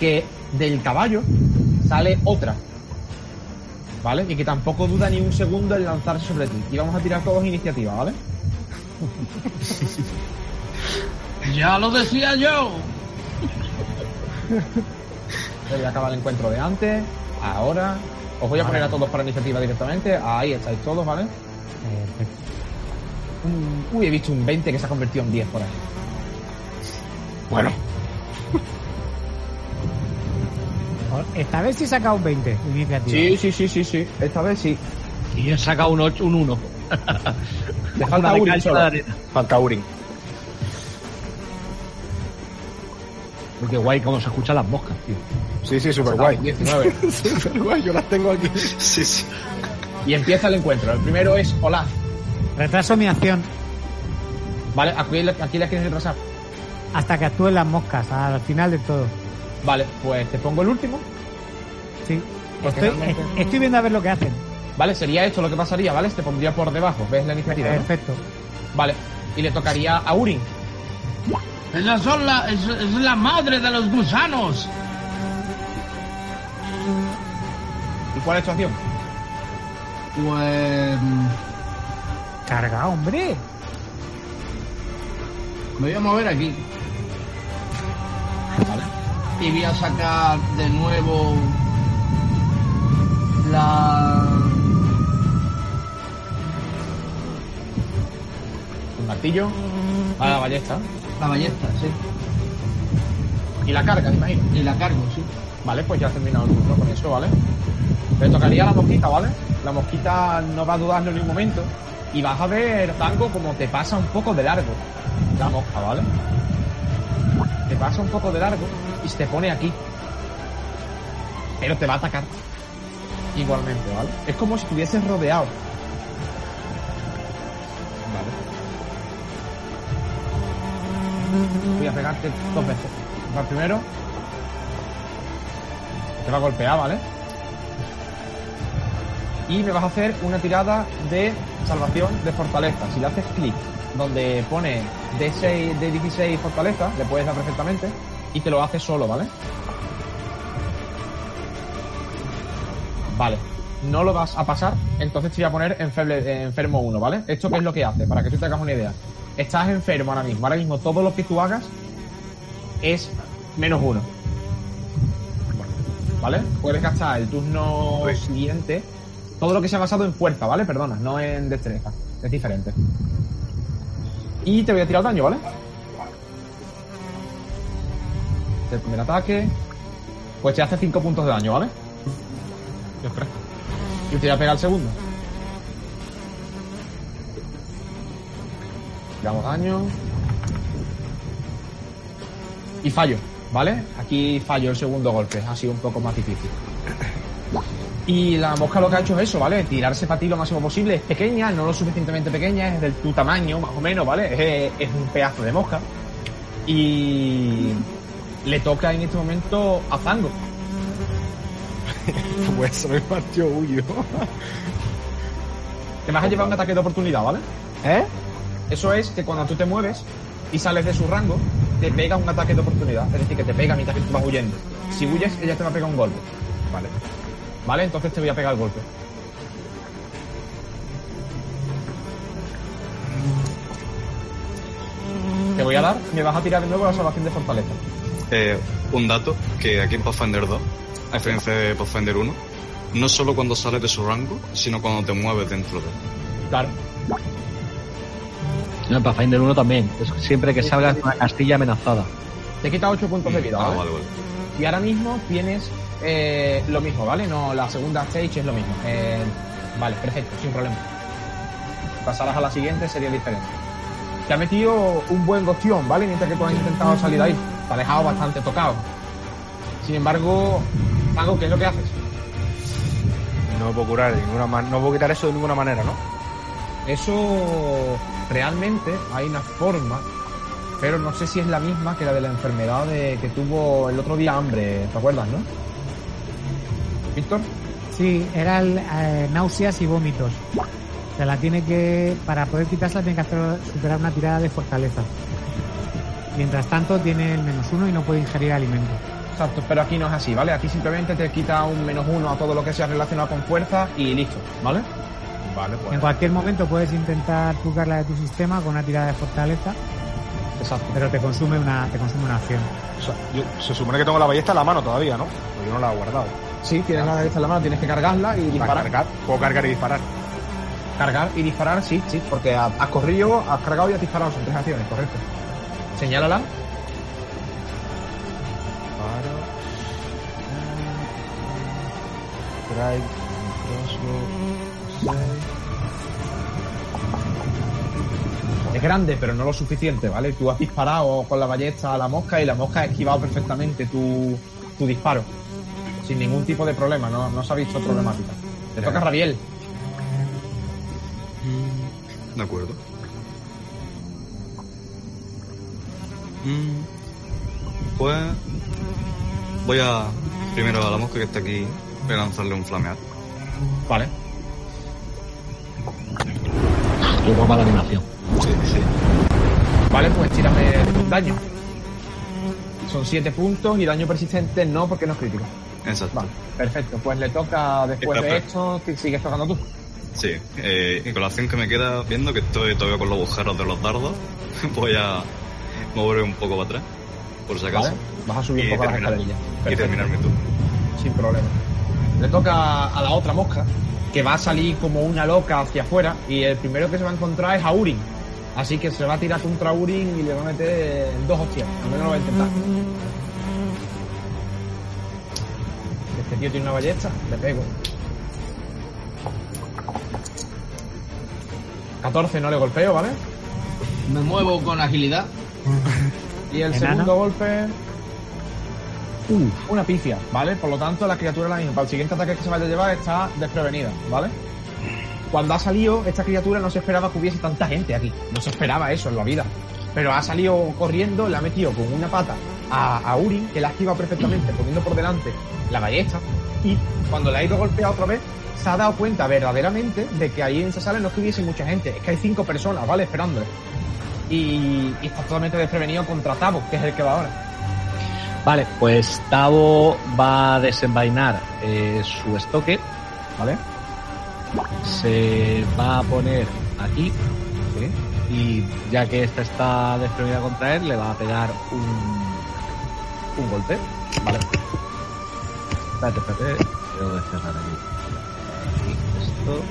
que del caballo sale otra. ¿Vale? Y que tampoco duda ni un segundo en lanzarse sobre ti. Y vamos a tirar todos iniciativa, ¿vale? [LAUGHS] Ya lo decía yo. [LAUGHS] Voy a acabar el encuentro de antes, ahora. Os voy a poner a todos para iniciativa directamente. Ahí estáis todos, ¿vale? Perfecto. Un- uy, he visto un 20 que se ha convertido en 10 por ahí. Bueno, Esta vez sí he sacado un 20 de iniciativa. Sí, sí, sí, sí, sí. Esta vez sí. Y he sacado un 8, un 1. Le falta Una Uri de solo. arena. falta Urin. Qué guay cómo se escuchan las moscas, tío. Sí, sí, super guay. 19. super guay, yo las tengo aquí. Sí, sí. Y empieza el encuentro. El primero es Olaf. Retraso mi acción Vale, aquí, aquí le quieres retrasar. hasta que actúen las moscas, al final de todo. Vale, pues te pongo el último. Sí. Estoy, realmente- est- estoy viendo a ver lo que hacen. Vale, sería esto lo que pasaría, ¿vale? Te pondría por debajo. ¿Ves la iniciativa? no? Perfecto. Vale. Y le tocaría a Urin. Esas son la, es, es la madre de los gusanos. ¿Y cuál es tu acción? Pues Carga, hombre. me voy a mover aquí Vale. Y voy a sacar de nuevo la Un martillo. A la ballesta. la ballesta, sí, Y la carga, me imagino. y la cargo, sí. Vale, pues ya has terminado el turno con eso, ¿vale? Le tocaría la mosquita, ¿vale? La mosquita no va a dudarlo ni un momento. Y vas a ver, Tango, como te pasa un poco de largo. La mosca, ¿vale? Te pasa un poco de largo y se te pone aquí. Pero te va a atacar. Igualmente, ¿vale? Es como si estuvieses rodeado. Vale. Voy a pegarte dos veces. Va primero. Te va a golpear, ¿vale? Y me vas a hacer una tirada de salvación de fortaleza. Si le haces clic donde pone D6, D16 fortaleza, le puedes dar perfectamente. Y te lo hace solo, ¿vale? Vale. No lo vas a pasar, entonces te voy a poner enferme- eh, enfermo 1, ¿vale? ¿Esto qué es lo que hace? Para que tú te hagas una idea. Estás enfermo ahora mismo. Ahora mismo todo lo que tú hagas es menos uno. ¿Vale? Puedes gastar el turno siguiente. Todo lo que se ha basado en fuerza, ¿vale? Perdona, no en destreza. Es diferente. Y te voy a tirar daño, ¿vale? El primer ataque. Pues te hace 5 puntos de daño, ¿vale? Dios creo. Y te voy a pegar el segundo. Tiramos daño. Y fallo, ¿vale? Aquí fallo el segundo golpe. Ha sido un poco más difícil. Y la mosca lo que ha hecho es eso, ¿vale? Tirarse para ti lo máximo posible. Es pequeña, no lo suficientemente pequeña, es de tu tamaño, más o menos, ¿vale? Es, es un pedazo de mosca. Y le toca en este momento a Zango. [LAUGHS] Pues me partió huyo. Te vas a llevar un ataque de oportunidad, ¿vale? ¿Eh? Eso es que cuando tú te mueves y sales de su rango, te pega un ataque de oportunidad. Es decir, que te pega mientras que tú vas huyendo. Si huyes, ella te va a pegar un golpe. Vale. Vale, entonces te voy a pegar el golpe. Te voy a dar, me vas a tirar de nuevo la salvación de fortaleza. Eh, un dato, que aquí en Pathfinder 2, a diferencia de Pathfinder 1, no solo cuando sales de su rango, sino cuando te mueves dentro de él. Claro. No, en Pathfinder 1 también. Es siempre que salgas de una castilla amenazada. Te quita 8 puntos de vida, Ah, ¿vale? vale, vale. Y ahora mismo tienes eh, lo mismo, ¿vale? No, la segunda stage es lo mismo. Eh, vale, perfecto, sin problema. Pasarás a la siguiente sería diferente. Te ha metido un buen gostión, ¿vale? Mientras que tú has intentado salir de ahí. Te ha dejado bastante tocado. Sin embargo, Tango, ¿qué es lo que haces? No puedo curar de ninguna man- no puedo quitar eso de ninguna manera, ¿no? Eso realmente hay una forma, pero no sé si es la misma que la de la enfermedad de, que tuvo el otro día hambre, ¿te acuerdas, no? Víctor, Sí, era el, eh, náuseas y vómitos. Se la tiene que, para poder quitársela, tiene que hacer, superar una tirada de fortaleza. Mientras tanto, tiene el menos uno y no puede ingerir alimento. Exacto, pero aquí no es así, ¿vale? Aquí simplemente te quita un menos uno a todo lo que sea relacionado con fuerza y listo, ¿vale? Vale, pues. En cualquier momento puedes intentar trucarla de tu sistema con una tirada de fortaleza, Exacto. pero te consume una, te consume una acción. O sea, yo- se supone que tengo la ballesta en la mano todavía, ¿no? Porque yo no la he guardado. Sí, tienes la esta en la mano, tienes que cargarla y Para disparar. cargar, puedo cargar y disparar. Cargar y disparar, sí, sí, porque ha- has corrido, has cargado y has disparado, son tres acciones, correcto. Señálala. Crossbow, seis. Es grande, pero no lo suficiente, ¿vale? Tú has disparado con la ballesta a la mosca y la mosca ha esquivado perfectamente tu, tu disparo. Sin ningún tipo de problema, no, no se ha visto problemática. Te toca a Rabiel. De acuerdo. Mm, Pues voy a primero a la mosca que está aquí, voy a lanzarle un flamear. Vale. Qué guapa la animación. Sí, sí. Vale, pues tírame daño. Son 7 puntos y daño persistente no porque no es crítico. Exacto. Vale, perfecto. Pues le toca después de esto, que sigues tocando tú. Sí, eh, y con la acción que me queda, viendo que estoy todavía con los agujeros de los dardos, [LAUGHS] voy a mover un poco para atrás, por si acaso. ¿Vale? Vas a subir un Y poco las terminar- escalerillas. Y Perfecto. terminar mi turno. Sin problema. Le toca a la otra mosca, que va a salir como una loca hacia afuera, y el primero que se va a encontrar es a Urin. Así que se va a tirar contra Urin y le va a meter dos hostias. Al menos lo va a intentar. Este tío tiene una ballesta, le pego. 14 no le golpeo, ¿vale? Me muevo con agilidad. [LAUGHS] Y el Enano. segundo golpe. Una pifia, ¿vale? Por lo tanto, la criatura es la misma. Para el siguiente ataque que se vaya a llevar está desprevenida, ¿vale? Cuando ha salido, esta criatura no se esperaba que hubiese tanta gente aquí. No se esperaba eso en la vida. Pero ha salido corriendo, le ha metido con una pata a, a Urin, que la ha esquivado perfectamente, poniendo por delante la ballesta. Y cuando la ha ido golpeado otra vez, se ha dado cuenta verdaderamente de que ahí en esa sala no es que hubiese mucha gente, es que hay cinco personas, ¿vale? Esperándole. Y, y está totalmente desprevenido contra Tavo, que es el que va ahora. Vale, pues Tavo va a desenvainar eh, su estoque, ¿Vale? se va a poner aquí Sí. y ya que esta está desprevenida contra él, le va a pegar un, un golpe. Vale. Espérate, espérate. Tengo que cerrar aquí. Y esto.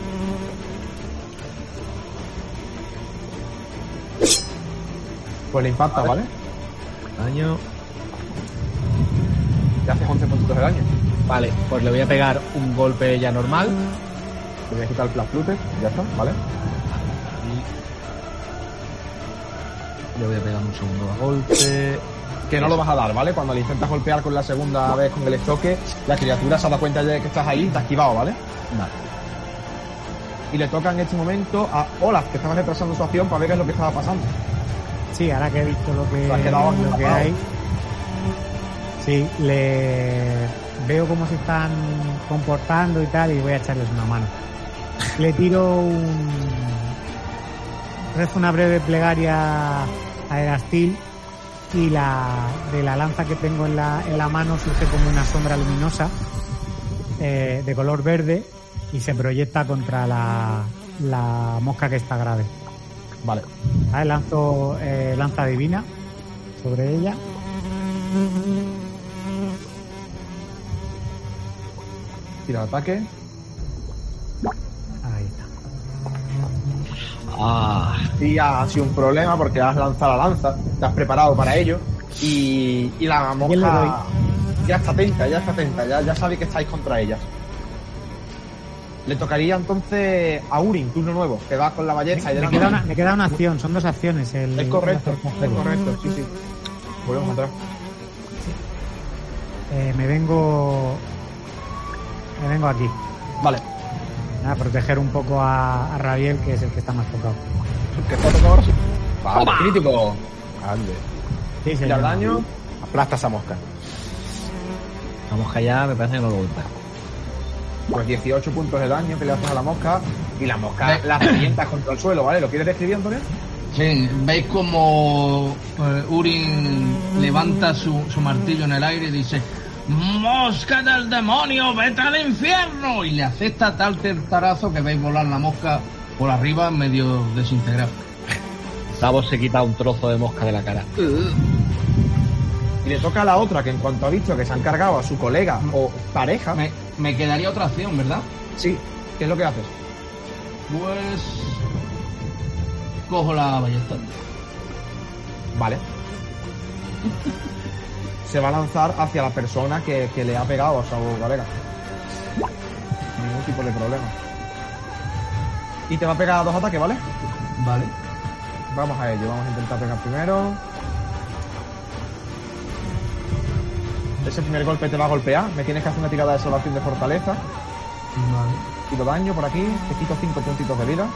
Pues le impacta, ¿vale? Daño. Te haces 11 puntos de daño. Vale, pues le voy a pegar un golpe ya normal. Le voy a quitar el plus flute, ya está, ¿vale? Yo voy a pegar un segundo golpe. Que no lo vas a dar, ¿vale? Cuando le intentas golpear con la segunda vez con el estoque, la criatura se ha dado cuenta ya de que estás ahí y te ha esquivado, ¿vale? Vale. Y le toca en este momento a Olaf, que estaba retrasando su acción para ver qué es lo que estaba pasando. Sí, ahora que he visto lo que, has quedado lo que hay. Sí, le veo cómo se están comportando y tal y voy a echarles una mano. Le tiro un... Rezo una breve plegaria a Erastil y la, de la lanza que tengo en la, en la mano surge como una sombra luminosa eh, de color verde y se proyecta contra la, la mosca que está grave. Vale. ¿Vale? Lanzo eh, lanza divina sobre ella. Tira el ataque. Ah, Y ha sido un problema porque has lanzado la lanza, te has preparado para ello y, y la mosca ya está atenta, ya está atenta, ya, ya sabe que estáis contra ella. Le tocaría entonces a Urin, turno nuevo, que va con la ballesta y Me queda, una, me queda una acción, son dos acciones. El, Es correcto, el es correcto, sí, sí. Volvemos atrás. Eh, me vengo. Me vengo aquí. Vale. A proteger un poco a, a Rabiel, que es el que está más tocado. ¿Qué está tocando ahora? Vale, crítico. Ande. Sí, señor. el daño. Aplasta esa mosca. la mosca ya me parece que no lo golpea. Pues 18 puntos de daño que le haces a la mosca y la mosca la revientas [COUGHS] contra el suelo, ¿vale? ¿Lo quieres describir, Antonio? Sí, veis como eh, Urin levanta su, su martillo en el aire y dice ¡Mosca del demonio, vete al infierno! Y le acepta tal tarazo que veis volar la mosca por arriba medio desintegrado. Davos se quita un trozo de mosca de la cara. Y le toca a la otra que en cuanto ha visto que se han cargado a su colega o pareja, Me, me quedaría otra acción, ¿verdad? sí, ¿qué es lo que haces? Pues... Cojo la ballesta. Vale. [LAUGHS] Se va a lanzar hacia la persona que, que le ha pegado a su colega. Ningún tipo de problema. Y te va a pegar a dos ataques, ¿vale? Vale. Vamos a ello, vamos a intentar pegar primero. Ese primer golpe te va a golpear. Me tienes que hacer una tirada de salvación de fortaleza. Vale. Quito daño por aquí. Te quito 5 puntitos de vida.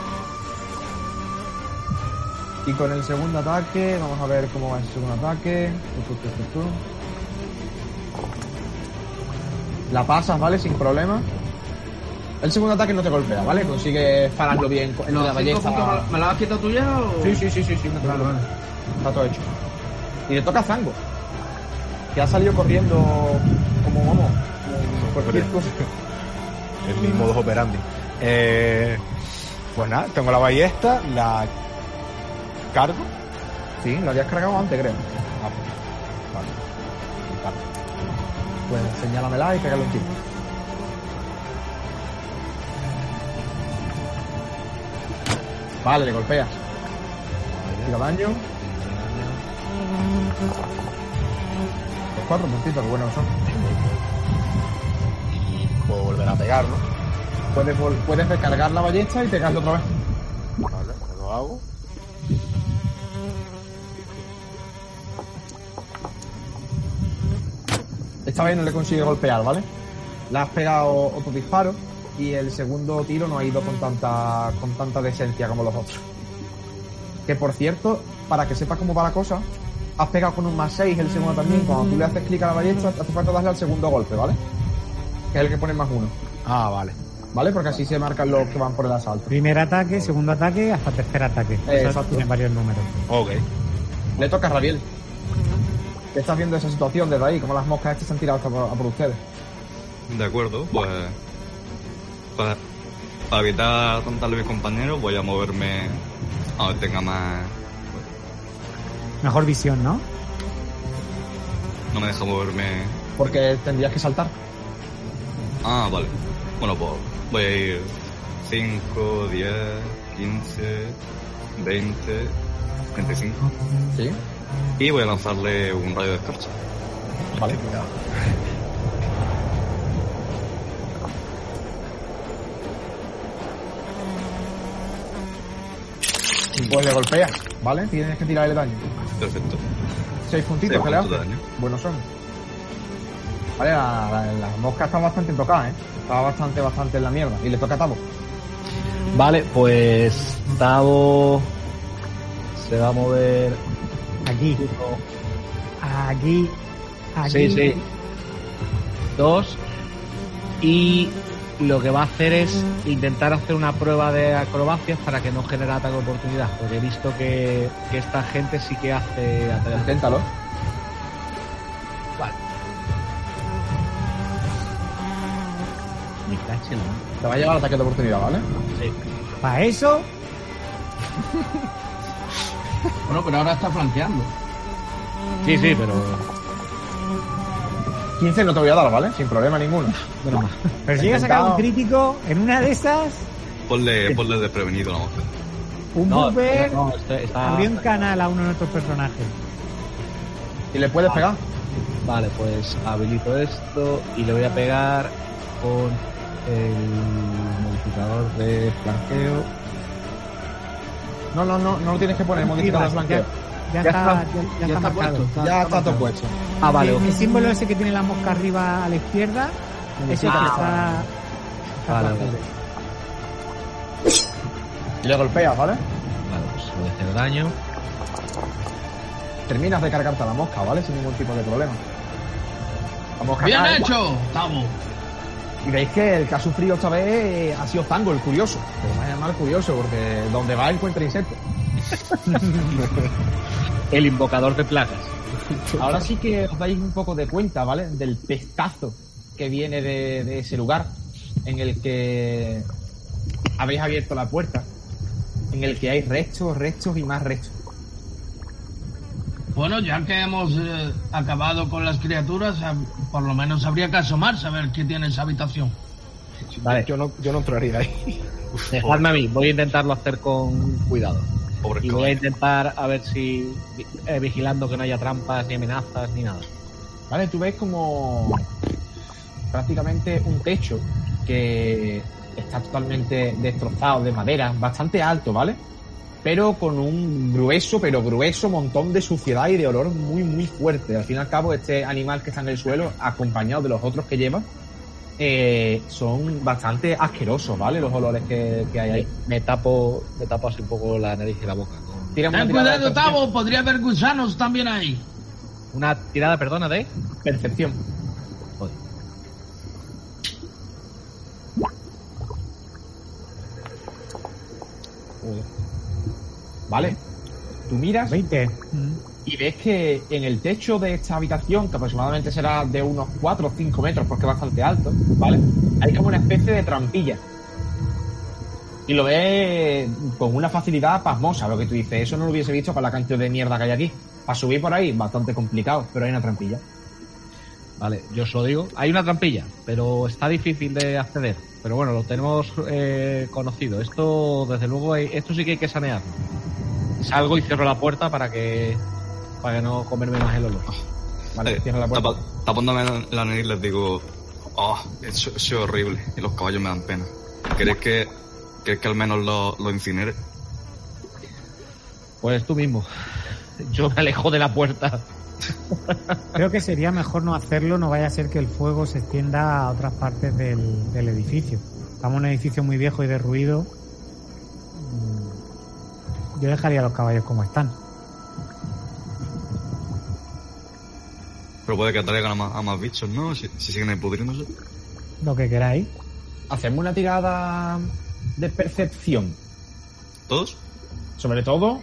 Y con el segundo ataque, vamos a ver cómo va el segundo ataque. La pasas, ¿vale? Sin problema. El segundo ataque no te golpea, ¿vale? Consigues pararlo bien en ¿Los la cinco ballesta. puntos ¿Me la has quitado tú ya o...? Sí, sí, sí, sí, sí, no Vale. Está todo hecho. Y le toca a Zango. Que ha salido corriendo como vamos. como cualquier cosa. El mismo dos operandi. Eh, pues nada, tengo la ballesta, la cargo. Sí, lo habías cargado antes, creo. Pues señálamela y pégale un tiro. Vale, le golpeas. Tira daño. Los cuatro puntitos, que buenos son. Puedo volver a pegar, ¿no? Puedes, puedes recargar la ballesta y pegarle otra vez. Vale, pues lo hago. Esta vez no le consigue golpear, ¿vale? Le has pegado otro disparo y el segundo tiro no ha ido con tanta, con tanta decencia como los otros. Que por cierto, para que sepas cómo va la cosa, has pegado con un más 6 el segundo también. Cuando tú le haces clic a la ballesta, hace falta darle al segundo golpe, ¿vale? Que es el que pone más uno, Ah, vale. ¿vale? Porque así se marcan los que van por el asalto. Primer ataque, segundo ataque, hasta tercer ataque. Eso exacto. tiene varios números. Ok. Le toca a Rabiel. ¿Qué estás viendo esa situación desde ahí? Como las moscas estas se han tirado hasta por, a por ustedes. De acuerdo, pues. Para, para evitar atontarle a mis compañeros, voy a moverme a donde tenga más. Mejor visión, ¿no? No me deja moverme. Porque tendrías que saltar. Ah, vale. Bueno, pues voy a ir 5, 10, 15, 20, 35. Sí. Y voy a lanzarle un rayo de escarcha. Vale. Pues le golpeas, ¿vale? Tienes que tirar el daño. Perfecto. Seis puntitos Seis que le puntos haces. de daño. Buenos son. Vale, la, la- las moscas están bastante tocadas, ¿eh? Estaba bastante, bastante en la mierda. Y le toca a Tavo. Vale, pues Tavo se va a mover. Aquí, aquí, aquí. Sí, sí. Dos. Y lo que va a hacer es intentar hacer una prueba de acrobacias para que no genere ataque de oportunidad. Porque he visto que, que esta gente sí que hace ataque Inténtalo. La- Te va a llevar ataque de oportunidad, ¿vale? Para eso, [LAUGHS] Bueno, pero ahora está flanqueando. Sí, sí, pero. 15 no te voy a dar, ¿vale? Sin problema ninguno. Bueno, pero si llega a sacar un crítico, en una de esas, Ponle, ponle desprevenido la mosca. un No, no, está- está- abrió un canal a uno de nuestros personajes. ¿Y le puedes pegar? Vale, pues habilito esto y le voy a pegar con el modificador de flanqueo. No, no, no, no lo tienes que poner modificador de Sí, flanqueo. Ya, Ya está, está- ya, ya está marcado. puesto, Ya está todo puesto. Ah, vale, el, ok. el símbolo ese que tiene la mosca arriba a la izquierda, ese que Ah, está, está Vale, vale. Y le golpeas, ¿vale? Vale, pues voy a hacer daño. Terminas de cargarte a la mosca, ¿vale? Sin ningún tipo de problema. La mosca ¡Bien cae. hecho! Tavo. Y veis que el que ha sufrido esta vez eh, ha sido Zango, el curioso. Lo voy a llamar curioso porque donde va encuentra insectos. [LAUGHS] El invocador de plagas. Ahora sí que os dais un poco de cuenta, ¿vale? Del pestazo que viene de, de ese lugar en el que habéis abierto la puerta. En el que hay restos, restos y más restos. Bueno, ya que hemos eh, acabado con las criaturas, eh, por lo menos habría que asomarse a ver quién tiene esa habitación. Vale, Yo no, yo no entraría ahí. dejadme a mí. Voy a intentarlo hacer con cuidado. Pobre Y voy a intentar a ver si eh, vigilando que no haya trampas ni amenazas ni nada. ¿Vale? Tú ves como prácticamente un techo que está totalmente destrozado de madera, bastante alto, ¿vale? Pero con un grueso, pero grueso montón de suciedad y de olor muy, muy fuerte. Al fin y al cabo, este animal que está en el suelo, acompañado de los otros que lleva, eh, son bastante asquerosos, ¿vale? Los olores que, que hay ahí. Me tapo, me tapo así un poco la nariz y la boca. una Ten cuidado. Tavo, podría haber gusanos también ahí. Una tirada, perdona, de. Percepción. Joder. ¿Vale? Tú miras 20. y ves que en el techo de esta habitación, que aproximadamente será de unos 4 o 5 metros porque es bastante alto, ¿vale? Hay como una especie de trampilla. Y lo ves con una facilidad pasmosa, lo que tú dices. Eso no lo hubiese visto para la cantidad de mierda que hay aquí. Para subir por ahí, bastante complicado, pero hay una trampilla. Vale, yo os lo digo. Hay una trampilla, pero está difícil de acceder. Pero bueno, lo tenemos eh, conocido. Esto, desde luego, hay- esto sí que hay que sanearlo. Salgo y cierro la puerta para que para que no comerme más el olor. Vale, Eh, cierra la puerta. tapándome la- nariz les digo, oh, eso, es horrible y los caballos me dan pena. ¿Queréis que, queréis que al menos lo, lo incinere? Pues tú mismo. Yo me alejo de la puerta. Creo que sería mejor no hacerlo, no vaya a ser que el fuego se extienda a otras partes del, del edificio. Estamos en un edificio muy viejo y derruido. Mm, Yo dejaría los caballos como están. Pero puede que atraigan a más, a más bichos, ¿no? Si, si siguen pudriéndose. Lo que queráis. Hacemos una tirada de percepción. ¿Todos? Sobre todo,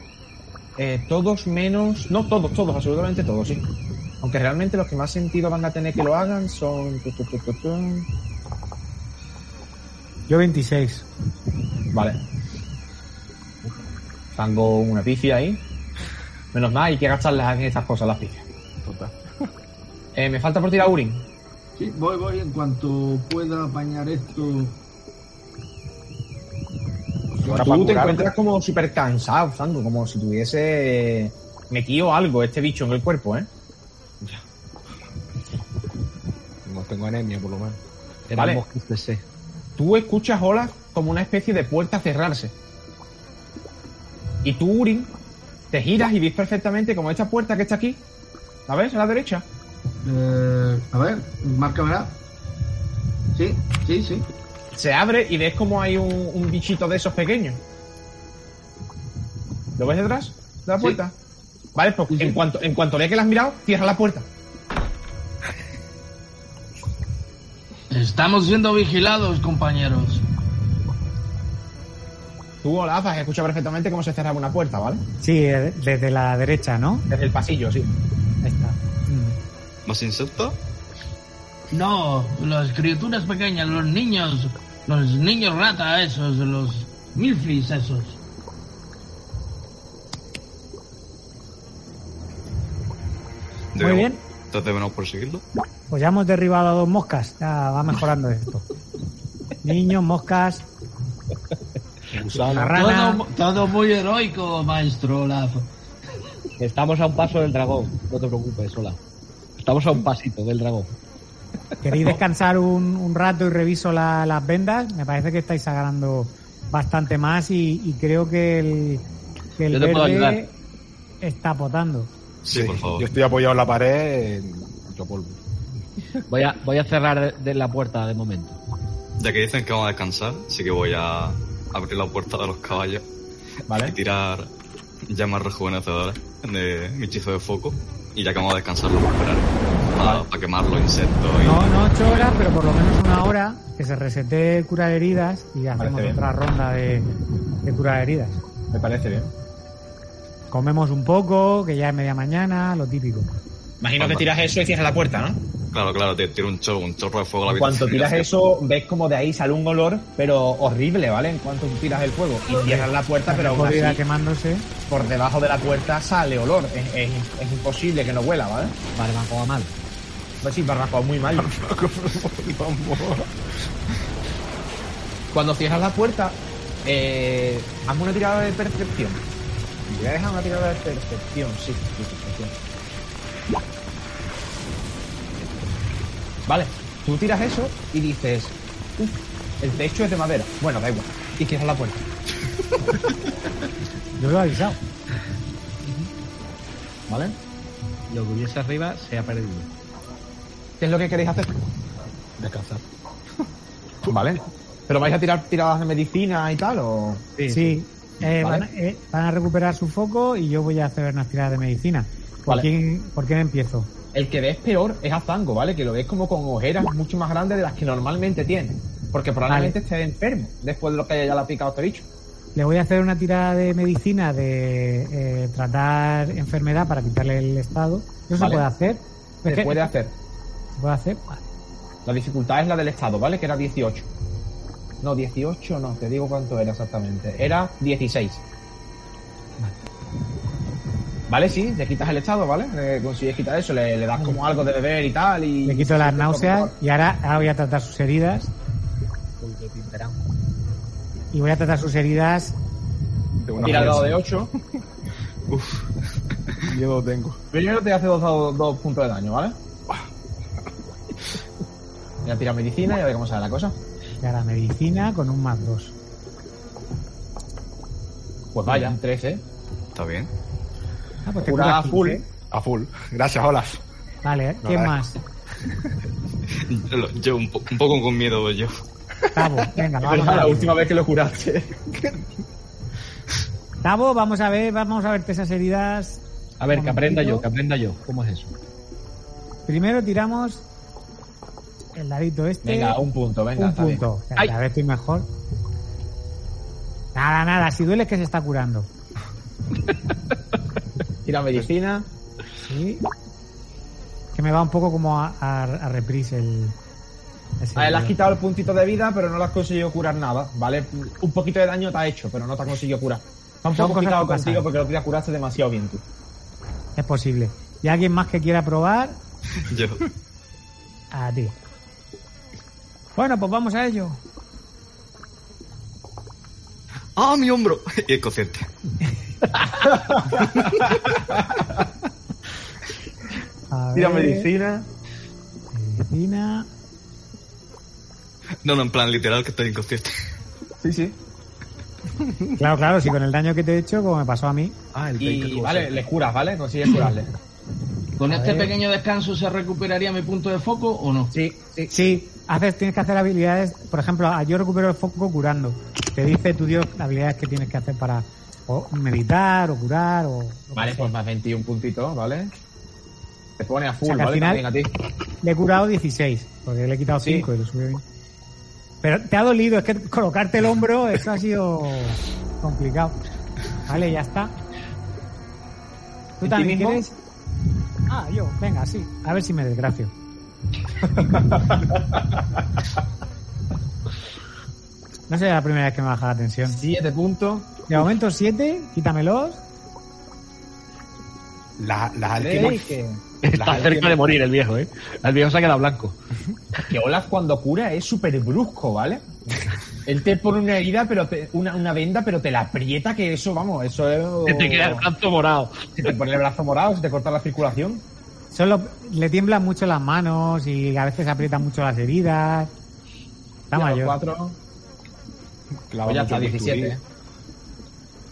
eh, todos menos. No todos, todos, absolutamente todos, sí. Aunque realmente los que más sentido van a tener que lo hagan son. Yo 26. Vale. Tengo una pifia ahí. Menos mal, hay que gastarlas en estas cosas, las pifias. Eh, me falta por tirar Urin. Sí, voy, voy, en cuanto pueda apañar esto. Ahora Tú te encuentras como súper cansado, Zango, como si tuviese metido algo este bicho en el cuerpo, ¿eh? No tengo anemia, por lo menos. Era Vale. Tú escuchas olas como una especie de puerta cerrarse. Y tú, Urin, te giras y ves perfectamente como esta puerta que está aquí. ¿La ves? A la derecha. Eh, a ver, márcamela. Sí, sí, sí. Se abre y ves como hay un, un bichito de esos pequeños. ¿Lo ves detrás de la Sí. puerta? Vale, pues Sí, sí. en cuanto, en cuanto ve que la has mirado, cierra la puerta. Estamos siendo vigilados, compañeros. Tú, Olaf, has escuchado perfectamente cómo se cerraba una puerta, ¿vale? Sí, eh, desde la derecha, ¿no? Desde el pasillo, sí. Ahí está. Mm. ¿Más insectos? No, las criaturas pequeñas, los niños, los niños rata esos, los milfis esos. Muy bien. Entonces debemos perseguirlo. Pues ya hemos derribado a dos moscas. Ya va mejorando esto. Niños, moscas, rana. Todo, todo muy heroico, maestro Olaf. Estamos a un paso del dragón. No te preocupes, hola. Estamos a un pasito del dragón. ¿Queréis descansar un, un rato y reviso la- las vendas? Me parece que estáis agarrando bastante más y, y creo que el, que el Yo te puedo verde ayudar. está potando. Sí, por favor. Yo estoy apoyado en la pared, en mucho polvo. Voy a, voy a cerrar de, de la puerta de momento. Ya que dicen que vamos a descansar, sí que voy a abrir la puerta de los caballos y ¿Vale? tirar llamas rejuvenecedoras de mi hechizo de foco. Y ya que vamos a descansar, lo esperar para, para quemar los insectos. Y... No, no ocho horas, pero por lo menos una hora que se resete curar heridas y hacemos otra ronda de, de curar heridas. Me parece bien. Comemos un poco, que ya es media mañana, lo típico. Imagino Vale. que tiras eso y cierras la puerta, ¿no? Claro, claro, te tiro un chorro, un chorro de fuego a la En cuanto habitación. tiras eso, ves como de ahí sale un olor, pero horrible, ¿vale? En cuanto tiras el fuego y cierras la puerta, pero aún así, quemándose. por debajo de la puerta sale olor. Es, es- es imposible que no huela, ¿vale? Barbacoa mal. Pues sí, barbacoa muy mal. Cuando cierras la puerta, eh, hazme una tirada de percepción. Voy a dejar una tirada de percepción, sí, percepción. Vale, tú tiras eso y dices, "Uf, el techo es de madera. Bueno, da igual. Y cierras la puerta. Yo lo he avisado. ¿Vale? Lo que hubiese arriba se ha perdido. ¿Qué es lo que queréis hacer? Descansar. [LAUGHS] ¿Vale? ¿Pero vais a tirar tiradas de medicina y tal o...? Sí. Eh, Vale. van, a- eh, van a recuperar su foco y yo voy a hacer unas tiradas de medicina. ¿Por, Vale. quién, ¿Por quién empiezo? El que ves peor es a Zango, ¿vale? Que lo ves como con ojeras mucho más grandes de las que normalmente tiene. Porque probablemente esté enfermo después de lo que haya ya le ha picado este bicho. Le voy a hacer una tirada de medicina de eh, tratar enfermedad para quitarle el estado. ¿Eso se puede hacer? Se puede hacer. ¿Se puede hacer? Vale. La dificultad es la del estado, ¿vale? Que era 18. No, 18 no, te digo cuánto era exactamente. Era 16. Vale, sí, le quitas el estado, ¿vale? Le consigues quitar eso, le, le das como algo de beber y tal. Y Le quito las náuseas y ahora, ahora voy a tratar sus heridas. Y voy a tratar sus heridas. De una Tira el dado de vez. 8. Miedo tengo. Primero te hace dos puntos de daño, ¿vale? Voy a tirar medicina y a ver cómo sale la cosa. Y ahora medicina con un más dos. Pues vaya, 13. Está bien. Ah, pues te Cura curas full. 15. A full. Gracias, Olaf. Vale, No, ¿quién vale. más? [LAUGHS] Yo un, po- un poco con miedo yo. Tabo, venga, [LAUGHS] Es vamos a la última vez que lo curaste. [LAUGHS] Tabo, vamos a ver, vamos a verte esas heridas. A ver, que aprenda yo, que aprenda yo. ¿Cómo es eso? Primero tiramos el dadito este. Venga, un punto, venga. un está bien. punto. Ay. Cada vez estoy mejor. Nada, nada, si duele es que se está curando. [LAUGHS] Tira medicina. Sí. Que me va un poco como a, a, a reprise el. A él le has quitado el puntito de vida, pero no le has conseguido curar nada, ¿vale? Un poquito de daño te ha hecho, pero no te ha conseguido curar. Está un Son poco cosas picado que pasan. contigo porque lo que curaste demasiado bien tú. Es posible. ¿Y alguien más que quiera probar? [LAUGHS] Yo. A ti. Bueno, pues vamos a ello. ¡Ah, mi hombro! [LAUGHS] Y es consciente. A Tira medicina. Medicina. No, no, en plan literal que estoy inconsciente. Sí, sí. Claro, claro, si con el daño que te he hecho, como me pasó a mí. Ah, el Y vale, le curas, ¿vale? Consigues curarle. [LAUGHS] ¿Con A este ver. pequeño descanso se recuperaría mi punto de foco o no? Sí, sí. Sí, haces, tienes que hacer habilidades. Por ejemplo, yo recupero el foco curando. Te dice tu dios las habilidades que tienes que hacer para o meditar o curar o. Vale, pues más 21 puntitos, ¿vale? Te pone a full, O sea, al ¿vale? final- También a ti. Le he curado 16, porque le he quitado Sí. 5 y lo subí bien. Pero te ha dolido, es que colocarte el hombro, [LAUGHS] eso ha sido complicado. Vale, ya está. ¿Tú ¿En ti también quieres? Ah, yo, venga, sí. A ver si me desgracio. No sería la primera vez que me baja la tensión. 7 puntos. De momento 7, quítamelos. La- las y que, Está cerca de morir el viejo, ¿eh? El viejo se ha quedado blanco. que Olaf cuando cura es súper brusco, ¿vale? Él te pone una herida, pero te- una, una venda, pero te la aprieta, que eso, vamos, eso es... Se te queda el brazo morado. Se te pone el brazo morado, se te corta la circulación. Solo le tiemblan mucho las manos y a veces aprietan mucho las heridas. Está mayor. cuatro, clava pues ya está, el bisturí. 17.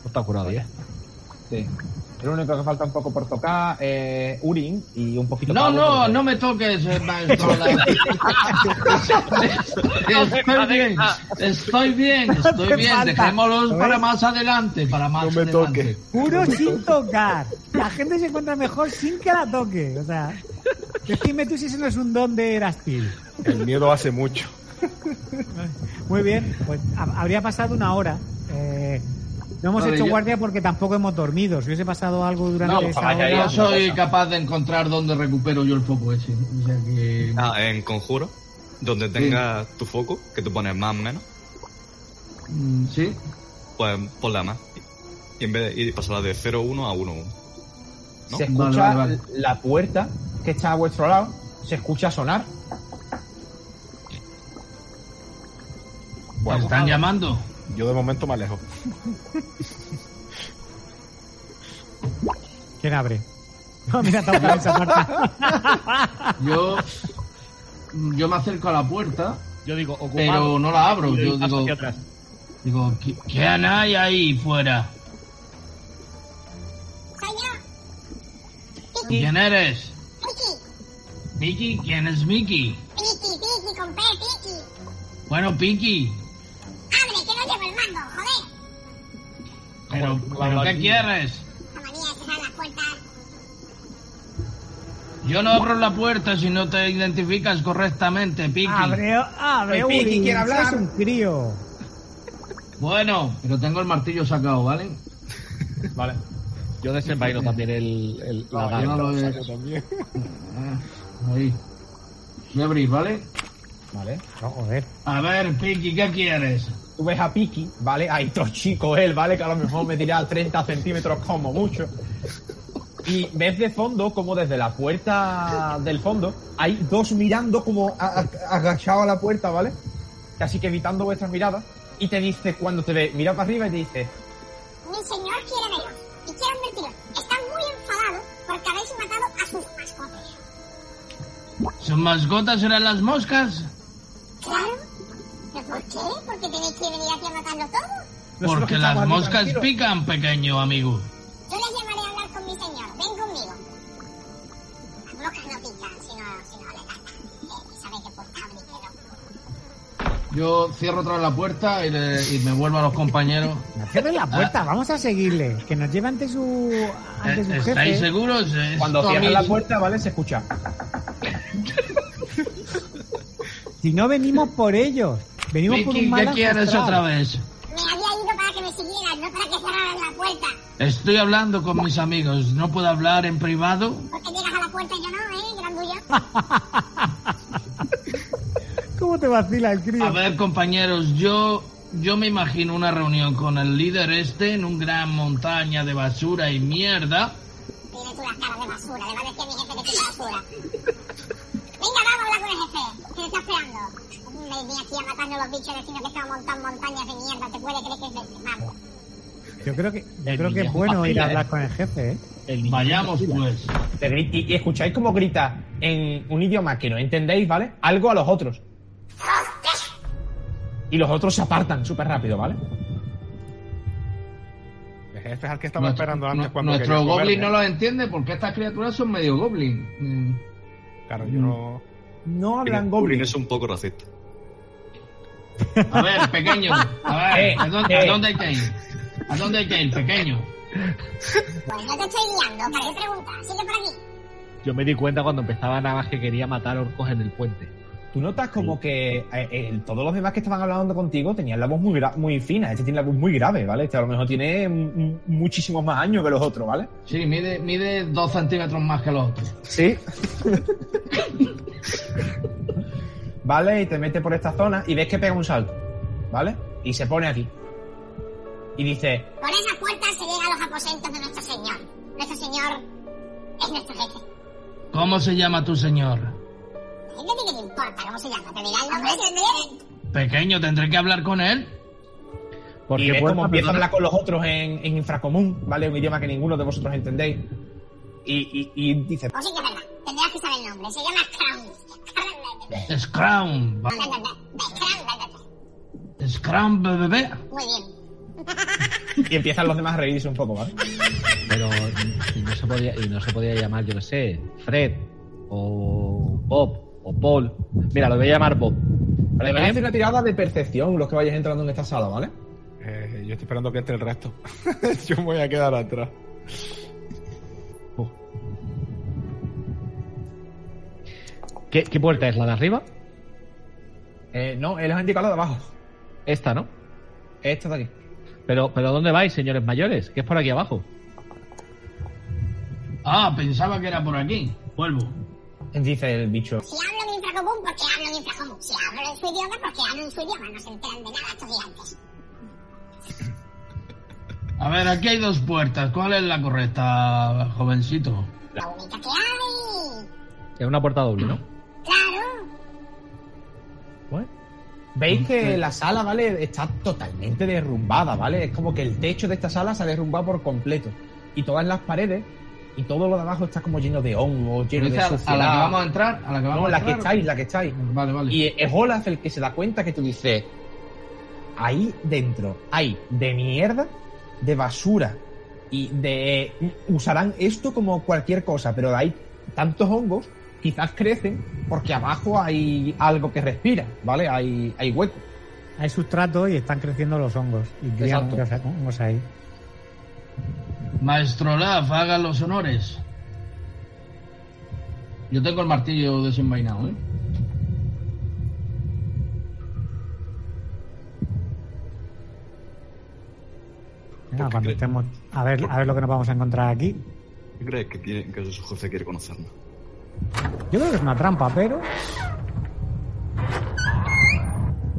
No está curado ya. Sí. El único que falta un poco por tocar es Urin y un poquito No, no, porque- no me toques, eh, maestro. [LAUGHS] La- Estoy bien, estoy bien, estoy bien. Dejémoslos ¿Lo para más adelante, para más No me adelante. toque. Puro sin tocar. La gente se encuentra mejor sin que la toque. O sea, decime tú si ese no es un don de Erastil. El miedo hace mucho. Muy bien, pues ha- habría pasado una hora. Eh, no hemos Vale, hecho yo- guardia porque tampoco hemos dormido. Si hubiese pasado algo durante No, esa vaya, hora... ya. Yo soy capaz de encontrar dónde recupero yo el foco ese. O sea que... Ah, en conjuro, donde tengas tu foco, que tú pones más o menos, Mm, Sí. pues ponla más. Y en vez de ir pasarla de 0-1 a 1-1. ¿no? Se escucha vale, vale. la puerta que está a vuestro lado, se escucha sonar. ¿Me Bueno, están llamando? Yo de momento me alejo. ¿Quién abre? No, mira, esa parte. Yo... Yo me acerco a la puerta, Yo digo, ocupado. pero no la abro. Yo digo... atrás. Digo, "¿Qui- ¿quién hay ahí fuera? ¿Quién eres? Piki. ¿Miki? ¿Quién es Miki? Piki, Piki, con P, Piki. Bueno, Piki, Abre, que no llevo el mando, joder. pero, pero ¿qué quieres? La manía de cerrar las puertas. Yo no abro la puerta si no te identificas correctamente, Piki. Abre, abre, Piki, Uri, ¿quiere hablar? Es un crío. Bueno, pero tengo el martillo sacado, ¿vale? [LAUGHS] Vale. Yo desenvaino también el, el la No, yo no lo he... Ah, Ahí. Voy a abrir, ¿vale? Vale. No, joder. A ver, Piki, ¿qué quieres? Tú ves a Piki, ¿vale? Ahí todo chico él, ¿vale? Que a lo mejor me dirá 30 centímetros como mucho. Y ves de fondo, como desde la puerta del fondo, hay dos mirando como a- agachado a la puerta, ¿vale? Casi que evitando vuestras miradas. Y te dice, cuando te ve, mira para arriba y te dice, Mi señor quiere veros. Y quiero advertiros, están muy enfadados porque habéis matado a sus mascotas. ¿Sus mascotas eran las moscas? Claro. ¿Pero por qué? Porque tenéis que venir aquí a matarlo todo. Porque las moscas tranquilos. pican, pequeño amigo. Yo les llamaré a hablar con mi señor. Ven conmigo. Las moscas no pican, si no, si no le dan. Eh, sabe que por cable, pero... Yo cierro otra vez la puerta y, le- y me vuelvo a los compañeros. No cierres la puerta, vamos a seguirle. Que nos lleve ante su, ante su Eh, jefe. ¿Estáis seguros? Esto Cuando mí- la puerta, ¿vale? Se escucha. Si no venimos por ellos, venimos por un mal ¿qué quieres otra vez? Me había ido para que me siguieras, no para que cerraras la puerta. Estoy hablando con mis amigos. ¿No puedo hablar en privado? Porque llegas a la puerta y yo no, ¿eh? Grandullo. [LAUGHS] ¿Cómo te vacila el crío? A ver, compañeros, yo yo me imagino una reunión con el líder este en un gran montaña de basura y mierda. Tiene tú las caras de basura, le va a decir a mi jefe que tiene basura. Venga, vamos a hablar con el jefe. ¿Qué le está esperando? Me venía aquí a matarnos los bichos vecinos que estaban montando montañas de mierda. ¿Te puede creer que es. Vamos. Yo creo que, yo creo que es bueno ir a hablar ¿eh? con el jefe, ¿eh? Vayamos pues. Y, y escucháis como grita en un idioma que no entendéis, ¿vale? Algo a los otros. Y los otros se apartan súper rápido, ¿vale? El jefe es al que estaba esperando antes cuando nuestro goblin comerme. no lo entiende porque estas criaturas son medio goblin. Mm. Claro, yo no... No hablan Goblin goblin. es un poco racista. A ver, pequeño. A ver, Eh, ¿a dónde, eh. a dónde hay que ir? ¿A dónde hay que ir, pequeño? Pues no te estoy guiando, ¿para qué preguntas? Sigue por aquí. Yo me di cuenta cuando empezaba nada más que quería matar orcos en el puente. Tú notas como que eh, eh, todos los demás que estaban hablando contigo tenían la voz muy, muy fina. Este tiene la voz muy grave, ¿vale? Este a lo mejor tiene muchísimos más años que los otros, ¿vale? Sí, mide, mide dos centímetros más que los otros. Sí. [LAUGHS] vale, y te mete por esta zona y ves que pega un salto, ¿vale? Y se pone aquí. Y dice, Por esas puertas se llega a los aposentos de nuestro señor. Nuestro señor es nuestro jefe. ¿Cómo se llama tu señor? ¿A ti qué te importa cómo se llama? ¿Te dirá el nombre quiere? Pequeño, tendré que hablar con él. ¿Por y ves puerta, cómo empieza a hablar con los otros en, en infracomún, ¿vale? Un idioma que ninguno de vosotros entendéis. Y, y, y dice, O sí que es verdad. Tendrías que saber el nombre. Se llama Crown. Scrum. Scrum, bebé. Muy bien. y empiezan los demás a reírse un poco, ¿vale? Pero y no se podía, y no se podía llamar, yo qué sé, Fred o Bob o Paul. Mira, lo voy a llamar Bob. Vale, ¿Vale? vais a hacer una tirada de percepción los que vayáis entrando en esta sala, ¿vale? Eh, yo estoy esperando que entre el resto. [LAUGHS] yo me voy a quedar atrás. ¿Qué, qué puerta es? ¿La de arriba? Eh, no, él os ha indicado la de abajo. Esta, ¿no? Esta de aquí. Pero, pero ¿dónde vais, señores mayores? ¿Qué es por aquí abajo? Ah, pensaba que era por aquí. Vuelvo. Dice el bicho. Si hablo en infracomún, porque hablo en infracomún. Si hablo en su idioma, porque hablo en su idioma. No se enteran de nada estos gigantes. A ver, aquí hay dos puertas. ¿Cuál es la correcta, jovencito? La única que hay. Es una puerta doble, ¿no? Claro. Bueno. Veis que la sala, ¿vale? Está totalmente derrumbada, ¿vale? Es como que el techo de esta sala se ha derrumbado por completo. Y todas las paredes y todo lo de abajo está como lleno de hongos, lleno de a, a la suciedad. que vamos a entrar, a la que vamos No, a la que entrar. estáis, la que estáis. Vale, vale. Y es Olaf el que se da cuenta que tú dices, ahí dentro hay de mierda, de basura y de... Usarán esto como cualquier cosa, pero hay tantos hongos, quizás crecen porque abajo hay algo que respira, ¿vale? Hay, hay hueco. Hay sustrato y están creciendo los hongos. Y crían Exacto. hongos- hongos ahí. Maestro Laf, haga los honores. Yo tengo el martillo desenvainado, ¿eh? Venga, cuando estemos. A ver, a ver lo que nos vamos a encontrar aquí. ¿Qué crees que, tiene, que su jefe quiere conocernos? Yo creo que es una trampa, pero.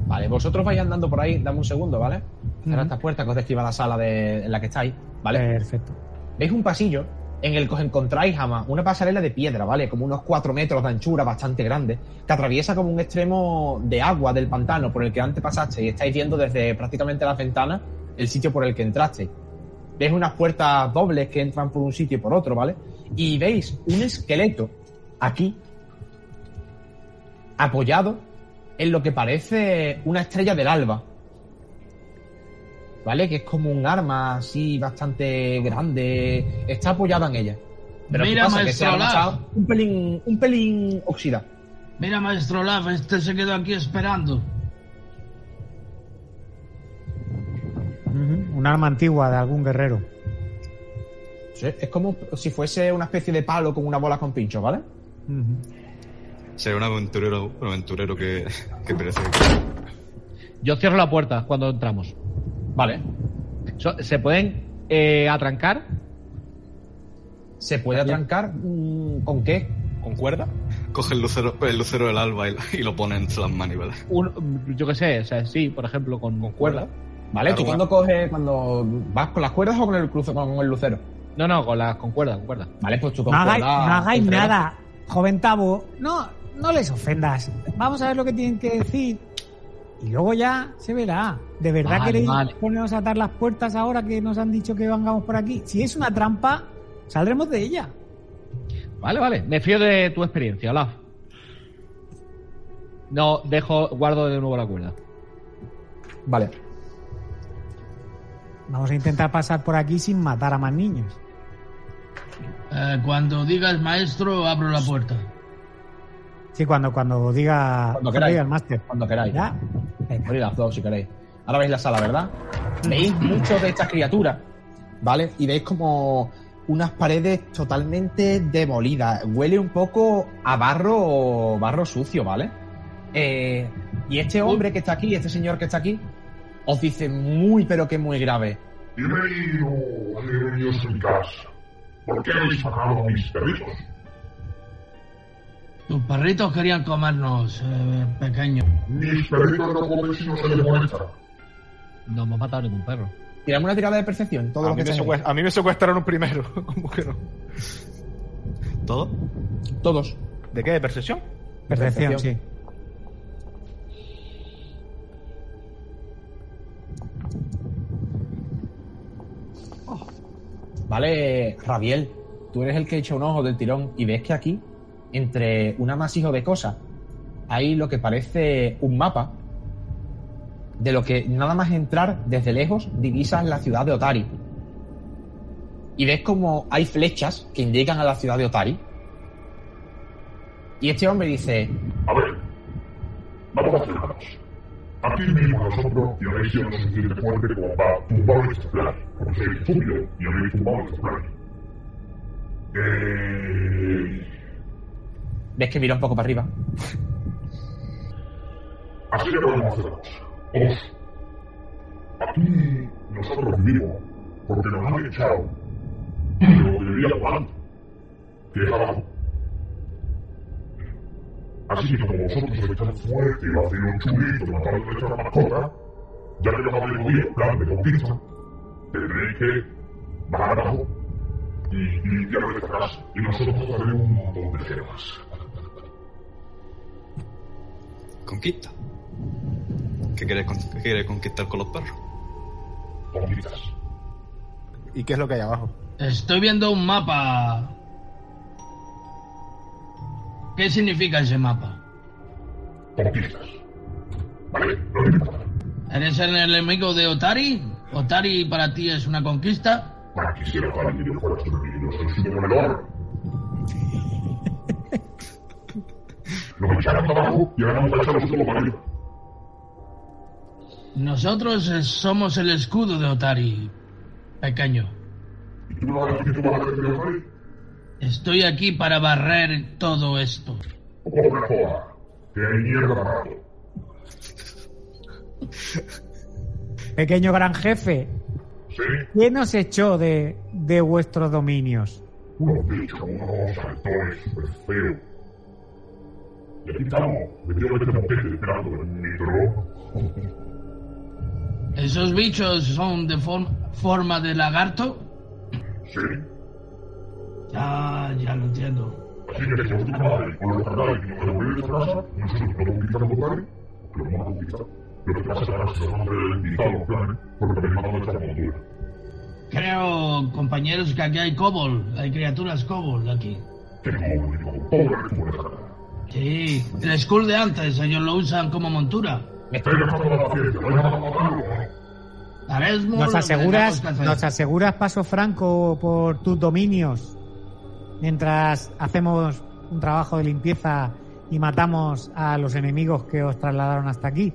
Vale, vosotros vais andando por ahí, dame un segundo, ¿vale? Cerrar Ujú. esta puerta que os describa la sala de, en la que estáis, ¿vale? Perfecto. Veis un pasillo en el que os encontráis jamás una pasarela de piedra, ¿vale? Como unos 4 metros de anchura, bastante grande, que atraviesa como un extremo de agua del pantano por el que antes pasasteis y estáis viendo desde prácticamente las ventanas el sitio por el que entrasteis. Veis unas puertas dobles que entran por un sitio y por otro, ¿vale? Y veis un esqueleto aquí, apoyado en lo que parece una estrella del alba. ¿Vale? Que es como un arma así bastante grande. Está apoyada en ella. Pero ¿qué Mira, pasa? Maestro marchado Laf. un pelín, un pelín oxidado. Mira, maestro Laf, este se quedó aquí esperando. Un arma antigua de algún guerrero. Sí, Es como si fuese una especie de palo con una bola con pinchos, ¿vale? Sería un aventurero, un aventurero que, que merece. Yo cierro la puerta cuando entramos. Vale. So- ¿Se pueden eh, atrancar? ¿Se puede atrancar mm, con qué? ¿Con cuerda? Coge el lucero, el lucero del alba y, lo- y lo pone entre las manivelas. Un- yo qué sé, o sea, sí, por ejemplo, con, Con cuerda. ¿Vale? Claro, ¿Tú cuando coges, cuando vas con las cuerdas o con el cruce, con el lucero? No, no, con, la, con cuerda, con cuerda. Vale, pues tú con No hagáis, cuerda. no hagáis nada, joven Tabo. No, no les ofendas. Vamos a ver lo que tienen que decir. Y luego ya se verá. ¿De verdad Vale, queréis vale. ponernos a atar las puertas ahora que nos han dicho que vengamos por aquí? Si es una trampa, saldremos de ella. Vale, vale. Me fío de tu experiencia, Olaf. No, dejo, guardo de nuevo la cuerda. Vale. Vamos a intentar pasar por aquí sin matar a más niños. Eh, cuando digas maestro, abro la puerta. Sí, cuando, cuando diga, Cuando queráis. el máster. Cuando queráis. ¿Ya? Venga. Abrid las dos si queréis. Ahora veis la sala, ¿verdad? Veis muchos de estas criaturas, ¿vale? Y veis como unas paredes totalmente demolidas. Huele un poco a barro, barro sucio, ¿vale? Eh, y este hombre que está aquí, este señor que está aquí, os dice muy, pero que muy grave. Bienvenido, a mi casa. ¿Por qué habéis sacado a mis perritos? Tus perritos querían comernos, eh, pequeño. Mis perritos no comen si no se les molesta. No hemos matado ningún perro. Tirame una tirada de percepción, todo A lo mí, que me a mí me secuestraron primero. [LAUGHS] ¿Cómo que no? ¿Todo? Todos. ¿De qué? ¿De percepción? Percepción, Percepción. sí. Vale, Rabiel, tú eres el que echa un ojo del tirón y ves que aquí, entre un amasijo de cosas, hay lo que parece un mapa de lo que nada más entrar desde lejos divisas la ciudad de Otari. Y ves como hay flechas que indican a la ciudad de Otari. Y este hombre dice, A ver, vamos a acercarnos. Aquí mismo nosotros y habéis sido lo suficiente fuerte como para tumbar nuestro plan. Porque sois estúpido y habéis tumbado nuestro plan. Eh, ves que mira un poco para arriba. así que podemos hacer. Os, aquí nosotros vivimos porque nos han echado de lo que vivía por alto, que es abajo. Así que como vosotros sois tan fuertes y hacéis un chulito de matar a nuestra mascota, ya que nos habéis el plan de conquista, tendréis que bajar abajo y, y limpiar nuestra casa. Y nosotros haremos un montón de gemas. Conquista. ¿Qué quieres, con- qué quieres conquistar con los perros? Conquistas. ¿Y qué es lo que hay abajo? Estoy viendo un mapa. ¿Qué significa ese mapa? Conquistas. ¿Vale? No te importa. ¿Eres el enemigo de Otari? ¿Otari para ti es una conquista? Para quisiera para que yo fuera su enemigo, soy su demoledor. Nos echaron para abajo y ahora vamos a solo para arriba. Nosotros somos el escudo de Otari, pequeño. ¿Y tú no vas a tú vas a hacer de hoy? Estoy aquí para barrer todo esto. La joda. Que hay mierda para rato. [LAUGHS] Pequeño gran jefe, ¿Sí? ¿quién nos echó de, de vuestros dominios? Unos bichos, unos saltones súper feos. Y aquí estamos, metidos en este moquete esperando en mi trono. ¿Esos bichos son de form- forma de lagarto? ¿Sí? Ya, ya lo entiendo. Así que si vosotros madre o lo cargáis y nos devolvéis a casa, nosotros no conquistamos tu padre, pero no vamos a conquistar. Lo que pasa es que ahora se nos han reventado los planes porque matado nuestra montura. Creo, compañeros, que aquí hay kobold. Hay criaturas kobold aquí. Que como único, pobre cara. Sí, el skull de antes, ellos lo usan como montura. Estáis gastando la paciencia, ¿vais a matarlo o no? ¿Nos aseguras, hacer. ¿Nos aseguras paso franco por tus dominios mientras hacemos un trabajo de limpieza y matamos a los enemigos que os trasladaron hasta aquí?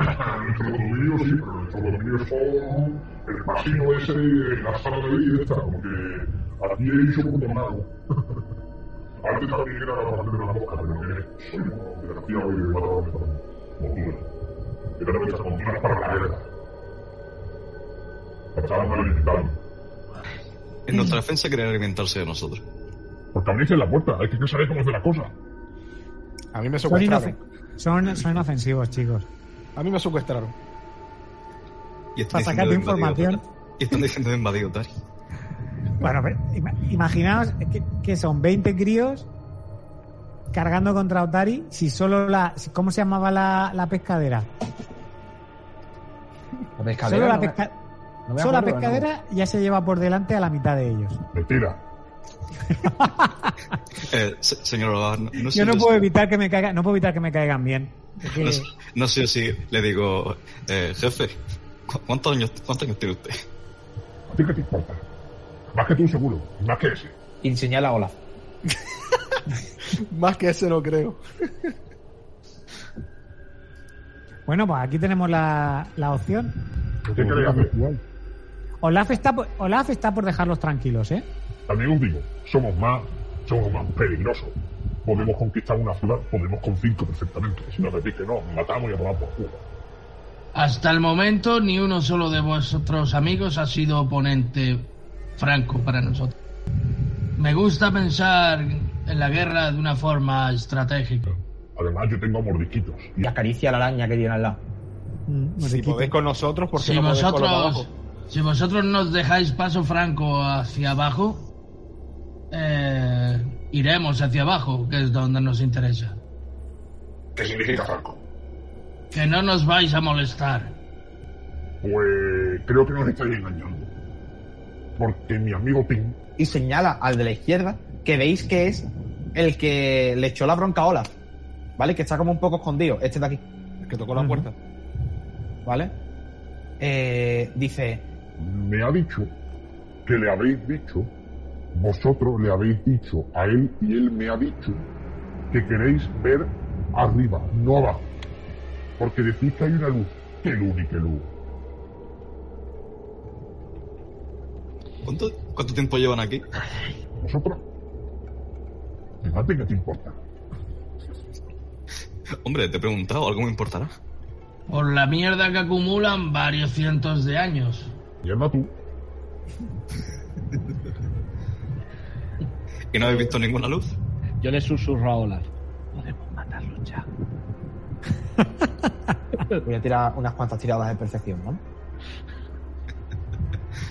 Nuestro dominio sí, pero nuestro dominio son el pasillo ese, la sala de vida esta, como que aquí he hecho un tornado. Antes también era la parte de la boca, pero que soy un desgraciado y he matado a nuestra montura. Eran nuestras monturas para la guerra. Estaban alimentando. En nuestra defensa querían alimentarse de nosotros. Porque abriste la puerta, hay que saber cómo hacer la cosa. A mí me Son, secuestraron. son, son inofensivos, chicos. A mí me secuestraron. Y están Para sacar diciendo tu de invadido información. Otari. Y están diciendo de invadido Otari. Bueno, pero imaginaos que, que son 20 críos cargando contra Otari si solo la... ¿Cómo se llamaba la, la pescadera? La pescadera. Solo la, no me- pesca- no me solo la acuerdo, ¿no? pescadera ya se lleva por delante a la mitad de ellos. Mentira. [LAUGHS] Eh, se- señor no, no sé Yo no puedo evitar que me caigan, no puedo evitar que me caigan bien. No sé- no sé si le digo, eh, jefe, ¿cu- ¿cuántos años, ¿cuántos años tiene usted? ti qué te importa? Más que tú seguro, más que ese. Y señala a Olaf. [LAUGHS] Más que ese no creo. [LAUGHS] Bueno, pues aquí tenemos la, la opción. Olaf está, por- Olaf está por dejarlos tranquilos, ¿eh? También os digo, somos más, somos más peligrosos. Podemos conquistar una ciudad, podemos con cinco perfectamente. Si nos decís que no, matamos y a tomar por culo. Hasta el momento, ni uno solo de vuestros amigos ha sido oponente franco para nosotros. Me gusta pensar en la guerra de una forma estratégica. Además, yo tengo mordisquitos. Y acaricia a la araña que tiene al lado. Mm, Si podéis con nosotros, ¿por qué Si no podéis con los de vosotros, abajo? si vosotros nos dejáis paso franco hacia abajo, eh, iremos hacia abajo, que es donde nos interesa. ¿Qué significa Franco? Que no nos vais a molestar. Pues creo que nos estáis engañando. Porque mi amigo Tim, Y señala al de la izquierda que veis que es el que le echó la bronca a Olaf. ¿Vale? Que está como un poco escondido. Este de aquí. El que tocó la puerta. ¿Vale? Eh, dice. me ha dicho que le habéis dicho, vosotros le habéis dicho a él y él me ha dicho que queréis ver arriba, no abajo. Porque decís que hay una luz. ¿Qué luz y qué luz? ¿Cuánto, ¿Cuánto tiempo llevan aquí? ¿Vosotros? Fíjate que te importa. Hombre, te he preguntado, algo me importará. Por la mierda que acumulan varios cientos de años. Y anda tú. [LAUGHS] ¿Y no habéis visto ninguna luz? Yo le susurro a Olaf. Podemos matarlo ya. [LAUGHS] Voy a tirar unas cuantas tiradas de percepción, ¿vale?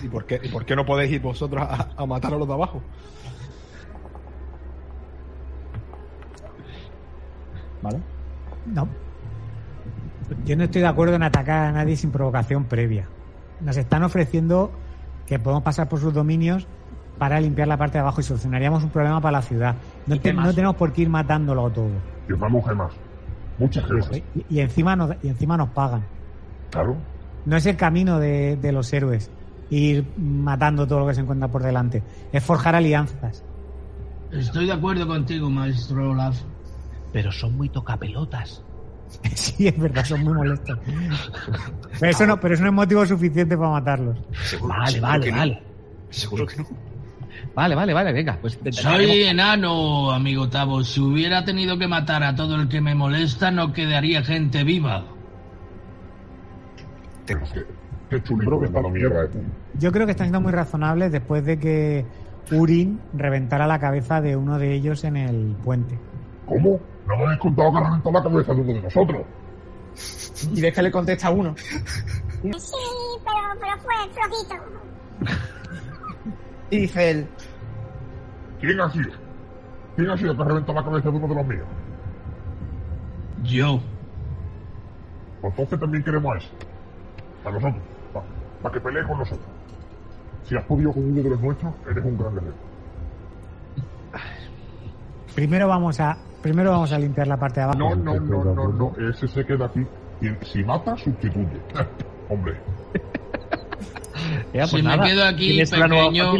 ¿Y por qué, y por qué no podéis ir vosotros a, a matar a los de abajo? ¿Vale? No. Yo no estoy de acuerdo en atacar a nadie sin provocación previa. Nos están ofreciendo que podemos pasar por sus dominios para limpiar la parte de abajo y solucionaríamos un problema para la ciudad. No, tenemos por qué ir matándolo todo. Y damos gemas. Muchas gemas. Y, y encima nos, y encima nos pagan. Claro. No es el camino de, de los héroes ir matando todo lo que se encuentra por delante. Es forjar alianzas. Estoy de acuerdo contigo, maestro Olaf. Pero son muy tocapelotas. [LAUGHS] sí, es verdad, son muy molestos. Pero eso no, pero eso no es motivo suficiente para matarlos. Seguro, Vale, seguro vale, que no. vale. Seguro que no. Vale, vale, vale, venga. Pues Soy enano, amigo Tavo. Si hubiera tenido que matar a todo el que me molesta, no quedaría gente viva. Que, qué chulito que está la mierda. eh. Yo creo que están siendo muy razonables después de que Urin reventara la cabeza de uno de ellos en el puente. ¿Cómo? No me habéis contado que ha reventado la cabeza de uno de nosotros. Y ves que le contesta a uno. Sí, pero, pero fue flojito. [LAUGHS] Y dice él. ¿Quién ha sido? ¿Quién ha sido que ha reventado la cabeza de uno de los míos? Yo. Pues entonces también queremos a ese. A nosotros. Para que pelee con nosotros. Si has podido con uno de los nuestros, eres un gran guerrero. Primero vamos a, primero vamos a limpiar la parte de abajo. No, no, no, no, no. Ese se queda aquí. Y si mata, sustituye. [LAUGHS] Hombre. Ya, pues Si me quedo aquí pequeño-.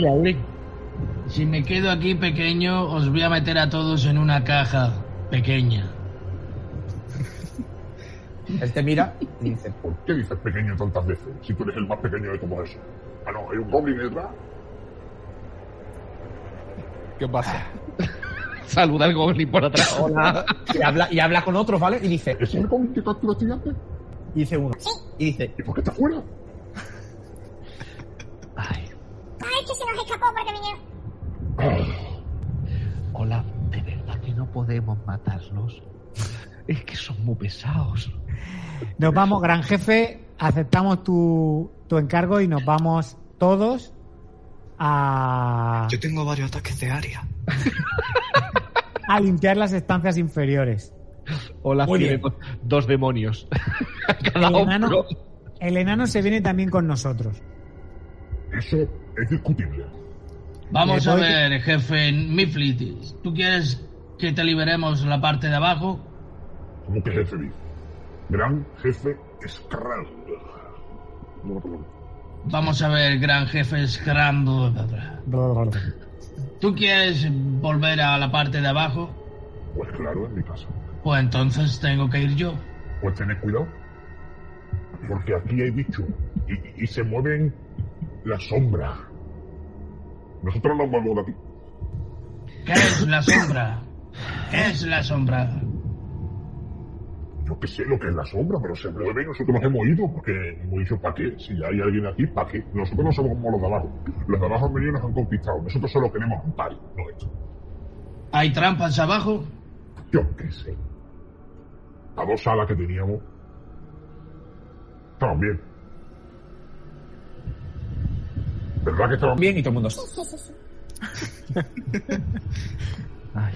Si me quedo aquí pequeño, os voy a meter a todos en una caja pequeña. [LAUGHS] Él te mira y dice. ¿Por qué dices pequeño tantas veces? Si tú eres el más pequeño de todos esos. Ah, no, hay un goblin detrás. ¿Qué pasa? [LAUGHS] Saluda al goblin por atrás. Hola. [LAUGHS] Y habla, y habla con otros, ¿vale? Y dice. ¿Ese es el goblin que capturaste antes? Y dice uno. Y dice. ¿Y por qué está fuera? Ay, que se nos escapó porque vinieron. [COUGHS] hola, de verdad que no podemos matarlos. Es que son muy pesados. Nos vamos, gran jefe, aceptamos tu, tu encargo y nos vamos todos a, Yo tengo varios ataques de área. [LAUGHS] a limpiar las estancias inferiores. Hola, Muy tiene bien. dos- demonios. [LAUGHS] Cada El enano, el enano se viene también con nosotros. Eso es discutible. Vamos Eh, a ver, jefe Miflit. ¿Tú quieres que te liberemos la parte de abajo? ¿Cómo que jefe? Gran jefe Skral. Vamos a ver, gran jefe Scramble. ¿Tú quieres volver a la parte de abajo? Pues claro, en mi casa. Pues entonces tengo que ir yo. Pues tened cuidado. Porque aquí hay bichos. Y, y se mueven las sombras. Nosotros nos aquí. ¿Qué es la sombra? ¿Qué es la sombra? Yo qué sé lo que es la sombra, pero se mueve y nosotros nos hemos ido. Porque hemos dicho, ¿para qué? Si hay alguien aquí, ¿para qué? Nosotros no somos como los de abajo. Los de abajo han venido y nos han conquistado. Nosotros solo queremos un pari, no esto. ¿Hay trampas abajo? Yo qué sé. Las dos salas que teníamos. Estaban bien. ¿Verdad que estaban bien? Y todo el mundo. [LAUGHS] Ay.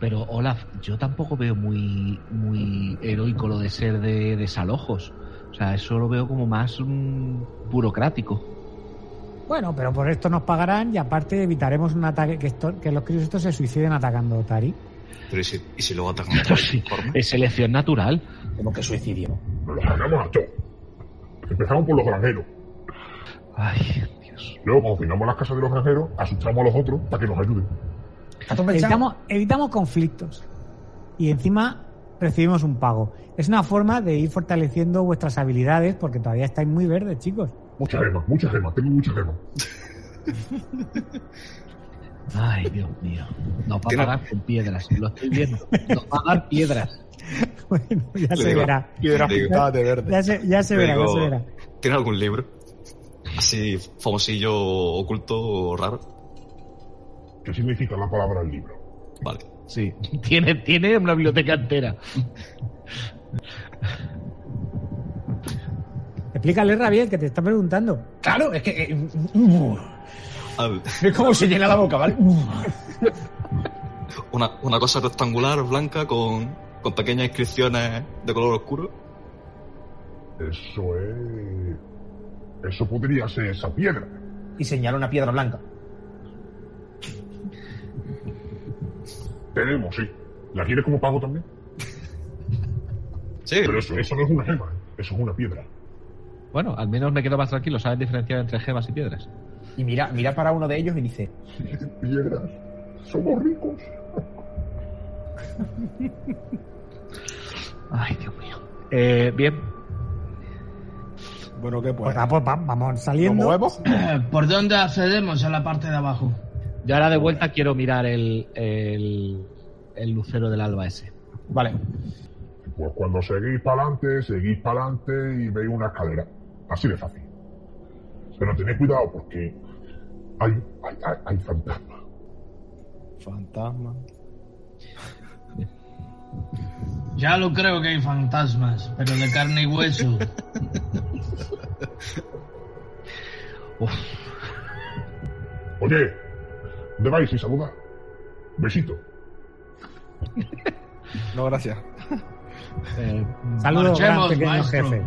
Pero Olaf, yo tampoco veo muy, muy heroico lo de ser de desalojos. O sea, eso lo veo como más mm, burocrático. Bueno, pero por esto nos pagarán y aparte evitaremos un ataque, que, esto- que los críos estos se suiciden atacando a Tari. Pero ¿y si, y si luego atacan a [LAUGHS] sí, es selección natural. Como que suicidio. Nos los sacamos a todos. Empezamos por los granjeros. Ay, Dios. Luego, cuando tengamos las casas de los granjeros, asustamos a los otros para que nos ayuden. Evitamos, evitamos conflictos y encima recibimos un pago. Es una forma de ir fortaleciendo vuestras habilidades porque todavía estáis muy verdes, chicos. Muchas gemas, muchas gemas. Tengo muchas gemas. Ay, Dios mío. Nos va a pagar con piedras. Lo estoy viendo. Nos va a dar piedras. [LAUGHS] Bueno, ya se digo, verá. Piedras pintadas de verde. Ya se, ya se Le verá, ya se verá. ¿Tiene algún libro? Así, famosillo, oculto o raro. ¿Qué significa la palabra libro? Vale. Sí. [LAUGHS] Tiene, tiene una biblioteca entera. Explícale, Rabiel, que te está preguntando. Claro, es que. eh, uh, es como se llena la boca, ¿vale? Uh. una, una cosa rectangular, blanca, con, con pequeñas inscripciones de color oscuro. Eso es. Eso podría ser esa piedra. Y señala una piedra blanca. Tenemos, sí. ¿La quieres como pago también? [LAUGHS] Sí, Pero eso, eso no es una gema, ¿eh? eso es una piedra. Bueno, al menos me quedo más tranquilo. Sabes diferenciar entre gemas y piedras. Y mira, mira para uno de ellos y dice: Piedras. Somos ricos. Ay, Dios mío. Eh, bien. Bueno, ¿qué Pues, pues? ah, pues va- vamos ¿Nos saliendo. movemos? [CLEARS THROAT] ¿Por dónde accedemos a la parte de abajo? Yo ahora de vuelta quiero mirar el, el, el lucero del alba ese. Vale, Pues cuando seguís para adelante, seguís para adelante y veis una escalera. Así de fácil. Pero tened cuidado porque hay, hay, hay, hay fantasmas. Fantasma. Ya lo creo que hay fantasmas, pero de carne y hueso. [LAUGHS] Uf, Oye, ¿dónde vais y saluda? Besito. [LAUGHS] No, gracias. eh, Saludos, gran pequeño maestro. jefe.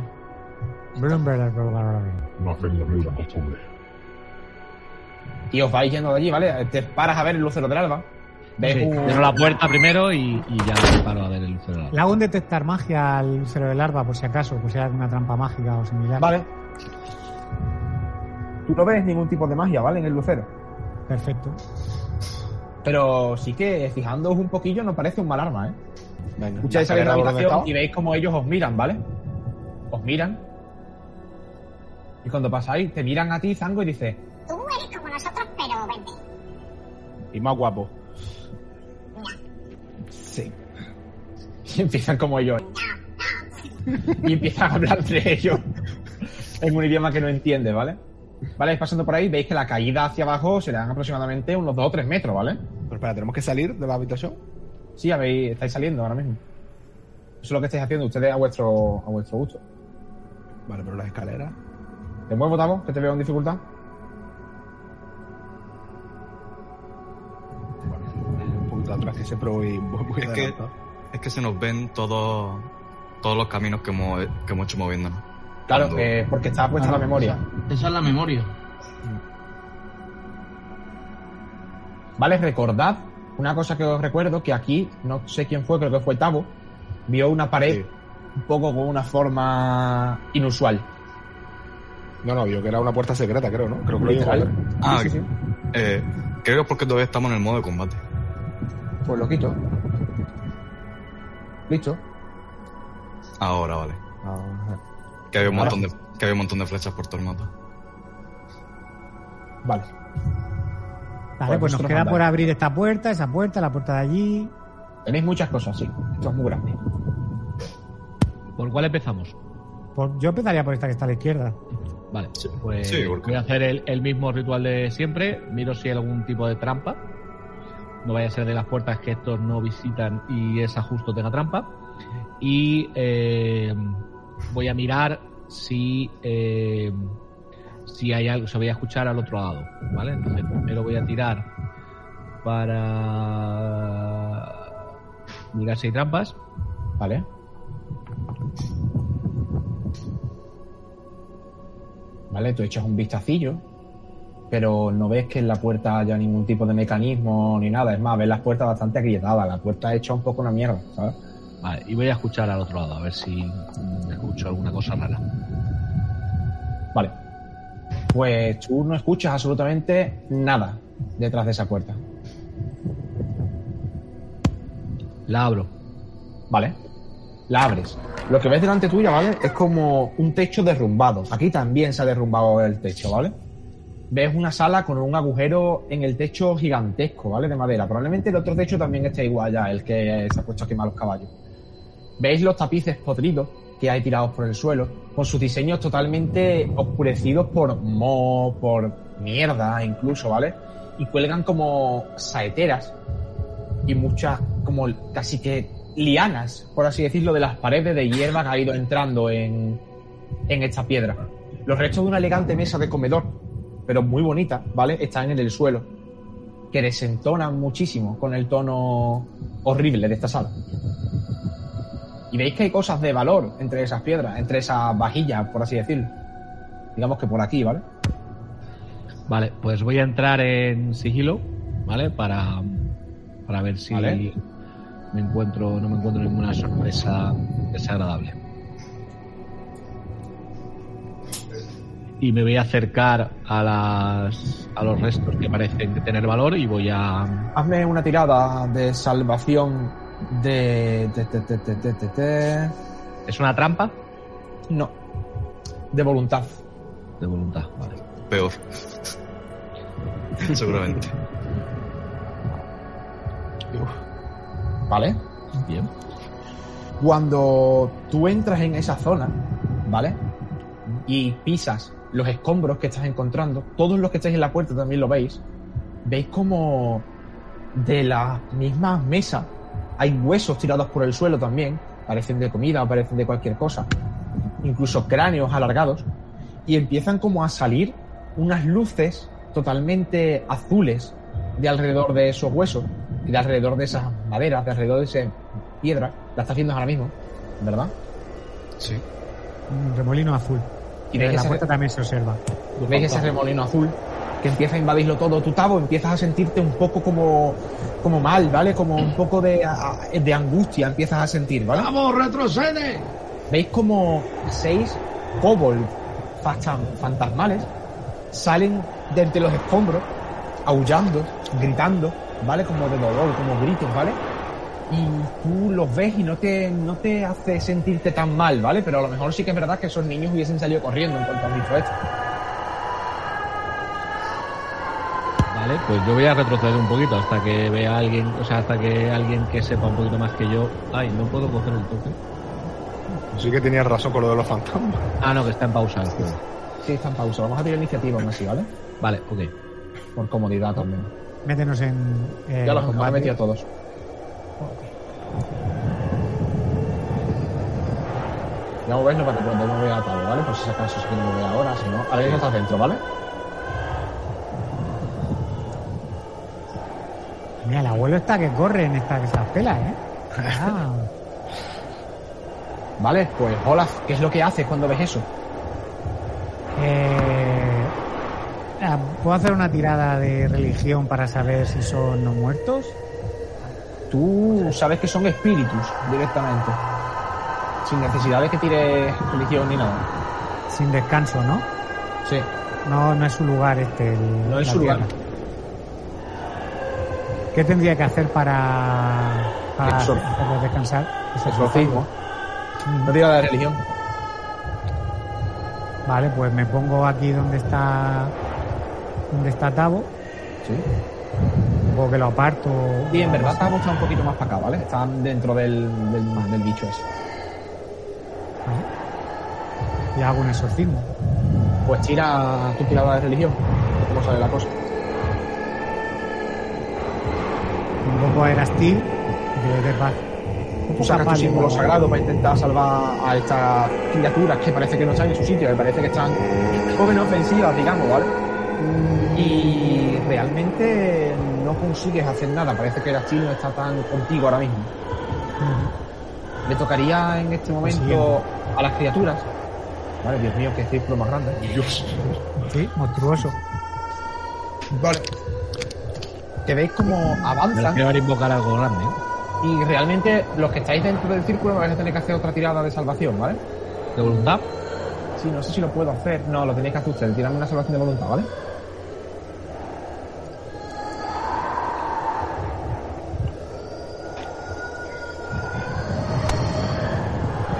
No hacéis la misma costumbre. y os vais yendo de allí, ¿vale? Te paras a ver el lucero del alba. Ves sí, un. cierro la puerta primero y, y ya me paro a ver el lucero del alba. Le hago un detectar magia al lucero del larva, por si acaso, por si hay alguna trampa mágica o similar. Vale. Tú no ves ningún tipo de magia, ¿vale? En el lucero. Perfecto. Pero sí que, fijándoos un poquillo, no parece un mal arma, ¿eh? Venga. Escucháis ¿La salir de habitación y veis como ellos os miran, ¿vale? Os miran. Y cuando pasáis, te miran a ti, Zango, y dices, Tú eres como nosotros, pero verde. Y más guapo. sí. Y empiezan como ellos. y empiezan a hablar entre ellos en un idioma que no entiende, ¿vale? Vale, vais pasando por ahí, veis que la caída hacia abajo serán aproximadamente unos 2 o 3 metros, ¿vale? Pero espera, ¿tenemos que salir de la habitación? Sí, habéis, estáis saliendo ahora mismo. Eso es lo que estáis haciendo ustedes a vuestro, a vuestro gusto. Vale, pero las escaleras. ¿Te muevo, Tavo? Que te veo en dificultad. Vale, un poquito atrás, que siempre voy, voy Es que- es que se nos ven todos todos los caminos que hemos, que hemos hecho moviéndonos. Claro, eh, porque está puesta la memoria. Esa, esa es la memoria. Vale, recordad una cosa que os recuerdo, que aquí, no sé quién fue, creo que fue Tavo, vio una pared Sí. un poco con una forma inusual. No, no, digo que era una puerta secreta, creo, ¿no? Creo que lo dijo. Ah, Sí, sí, sí. eh, creo que es porque todavía estamos en el modo de combate. Pues lo quito. Listo. Ahora, vale. Ajá. Que había un montón de, que había un montón de flechas por todo el mapa. Vale. Vale, Pues pues nos queda mandáis. por abrir esta puerta, esa puerta, la puerta de allí. Tenéis muchas cosas, sí. Esto es muy grande. ¿Por cuál empezamos? Por- yo empezaría por esta que está a la izquierda. Vale, pues Sí, porque- voy a hacer el, el mismo ritual de siempre. Miro si hay algún tipo de trampa. No vaya a ser de las puertas que estos no visitan y esa justo tenga trampa. Y eh, voy a mirar si eh, si hay algo, se voy a escuchar al otro lado, ¿vale? Entonces primero voy a tirar para mirar si hay trampas. Vale. Vale, tú echas un vistacillo, pero no ves que en la puerta haya ningún tipo de mecanismo ni nada. Es más, ves las puertas bastante agrietadas. La puerta hecha un poco una mierda, ¿sabes? Vale, y voy a escuchar al otro lado, a ver si escucho alguna cosa rara. Vale. Pues tú no escuchas absolutamente nada detrás de esa puerta. La abro. Vale. La abres. Lo que ves delante tuya, ¿vale? Es como un techo derrumbado. Aquí también se ha derrumbado el techo, ¿vale? Ves una sala con un agujero en el techo gigantesco, ¿vale? De madera. Probablemente el otro techo también esté igual ya, el que se ha puesto a quemar los caballos. Veis los tapices podridos que hay tirados por el suelo, con sus diseños totalmente oscurecidos por moho, por mierda incluso, ¿vale? Y cuelgan como saeteras y muchas, como casi que lianas, por así decirlo, de las paredes de hierba que ha ido entrando en, en esta piedra. Los restos de una elegante mesa de comedor, pero muy bonita, ¿vale? Están en el suelo, que desentonan muchísimo con el tono horrible de esta sala. Y veis que hay cosas de valor entre esas piedras, entre esas vajillas, por así decirlo. Digamos que por aquí, ¿vale? Vale, pues voy a entrar en sigilo, ¿vale? Para, para ver si Vale. me encuentro, no me encuentro ninguna sorpresa desagradable. Y me voy a acercar a las a los restos que parecen tener valor y voy a Hazme una tirada de salvación de... de- de- de- ¿Es una trampa? No. De voluntad. De voluntad, vale. Peor. [LAUGHS] Seguramente. ¿Vale? Bien. Cuando tú entras en esa zona, ¿vale? Y pisas los escombros que estás encontrando, todos los que estáis en la puerta también lo veis, veis como de las mismas mesas hay huesos tirados por el suelo también, parecen de comida o parecen de cualquier cosa, incluso cráneos alargados, y empiezan como a salir unas luces totalmente azules de alrededor de esos huesos y de alrededor de esas maderas, de alrededor de esa piedra. La estás viendo ahora mismo, ¿verdad? Sí. Un remolino azul. Y veis en la ese- puerta también se observa. ¿Veis ese remolino azul que empieza a invadirlo todo? Tu Tavo empiezas a sentirte un poco como, como mal, ¿vale? Como un poco de, de angustia empiezas a sentir, ¿vale? ¡Vamos, retrocede! Veis como seis kobold fantasmales salen de entre los escombros, aullando, gritando, ¿vale? Como de dolor, como gritos, ¿vale? Y tú los ves y no te, no te hace sentirte tan mal, ¿vale? Pero a lo mejor sí que es verdad que esos niños hubiesen salido corriendo en cuanto han visto esto. Vale, pues yo voy a retroceder un poquito hasta que vea a alguien, o sea, hasta que alguien que sepa un poquito más que yo. Ay, no puedo coger el toque. Sí que tenías razón con lo de los fantasmas. Ah, no, que está en pausa. Sí, está en pausa. Vamos a tirar iniciativa aún así, ¿vale? Vale, ok. Por comodidad también. Métenos en. eh, ya los hemos combate. metido a todos. Ya movernos para que cuando no vea a Tavo, ¿vale? Por si acaso si que no me vea ahora, si no. A ver, no estás dentro, ¿vale? Mira, el abuelo está que corre en esta, esas pelas, ¿eh? Ah, [LAUGHS] Vale, pues Olaf, ¿qué es lo que haces cuando ves eso? eh, ah, ¿Puedo hacer una tirada de religión para saber si son no muertos? Tú sabes que son espíritus directamente. Sin necesidad de que tires religión ni nada. Sin descanso, ¿no? Sí, No, no es su lugar este. el- no es su lugar. ¿Qué tendría que hacer para, para hacerlo descansar? Exorcismo. No diga la religión. Vale, pues me pongo aquí donde está donde está Tavo, Sí. supongo que lo aparto. Y en verdad Tavo está un poquito más para acá, ¿vale? Están dentro del, del, del bicho ese. y hago un exorcismo. Pues tira tu tirada de religión. ¿Cómo sale la cosa? Invoco a Erastil, de paz. Tú sacas tu símbolo sagrado para intentar salvar a estas criaturas que parece que no están en su sitio, que parece que están jóvenes ofensivas, digamos, ¿vale? Y realmente no consigues hacer nada. Parece que Erastil no está tan contigo ahora mismo. Le tocaría en este momento a las criaturas. Vale, Dios mío, qué círculo más grande. Dios. Sí, monstruoso. Vale. Que veis como avanzan quiero ver invocar algo grande. ¿eh? y realmente los que estáis dentro del círculo vais a tener que hacer otra tirada de salvación, ¿vale? ¿De voluntad? Sí, no sé si lo puedo hacer. No, lo tenéis que hacer ustedes. Tirarme una salvación de voluntad, ¿vale?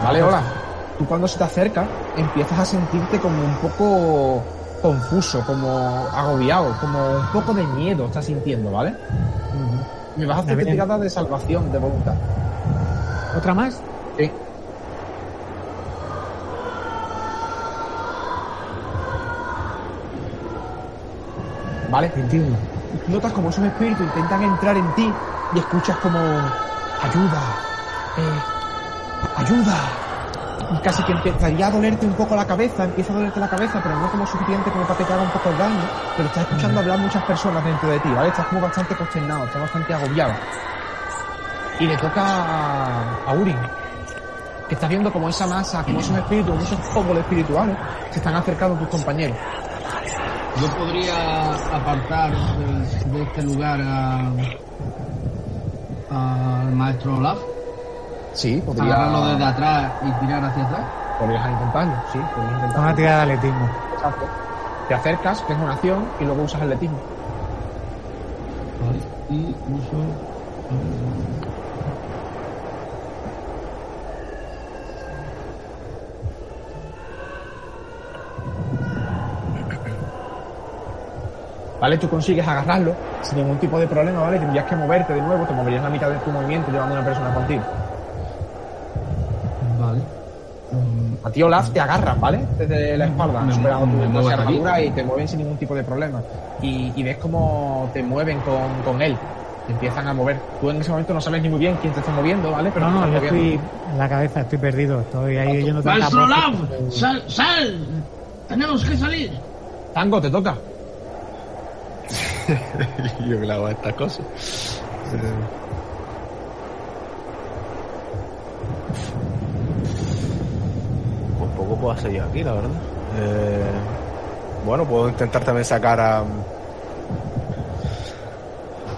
Vale, hola. Tú cuando se te acerca empiezas a sentirte como un poco confuso, como agobiado, como un poco de miedo estás sintiendo, ¿vale? Me vas a hacer Bien. tirada de salvación de voluntad. ¿Otra más? Sí. ¿Vale? 21. Notas como esos espíritus intentan entrar en ti y escuchas como ayuda, eh, ayuda. Y casi que empezaría a dolerte un poco la cabeza, empieza a dolerte la cabeza, pero no como suficiente como para que te haga un poco de daño. Pero estás escuchando hablar muchas personas dentro de ti, ¿vale? Estás como bastante consternado, estás bastante agobiado. Y le toca a, a Urin, que está viendo como esa masa, como esos espíritus, esos cómbolos espirituales, se están acercando a tus compañeros. Yo podría apartar de, de este lugar a- al maestro Olaf, Sí, agarrarlo desde atrás y tirar hacia atrás. Podrías intentarlo, sí, podrías intentarlo. Una tirada de atletismo. Exacto. Te acercas, que es una acción, y luego usas atletismo. Vale. Y uso. ¿Vale? Tú consigues agarrarlo sin ningún tipo de problema, ¿vale? Tendrías que moverte de nuevo, te moverías la mitad de tu movimiento llevando a una persona contigo. A ti Olaf te agarran, ¿vale? Desde la espalda, Me- superando me tu armadura y te mueven sin ningún tipo de problema. Y, y ves cómo te mueven con, con él. Te empiezan a mover. Tú en ese momento no sabes ni muy bien quién te está moviendo, ¿vale? Pero No, no, yo moviendo. estoy en la cabeza, estoy perdido. Estoy ahí oyendo ¡Maestro. Olaf! ¡Sal! ¡Sal! ¡Tenemos que salir! Tango, te toca. [LAUGHS] Yo que le hago estas cosas. Eh, poco puedo hacer yo aquí, la verdad. Eh, bueno, puedo intentar también sacar a.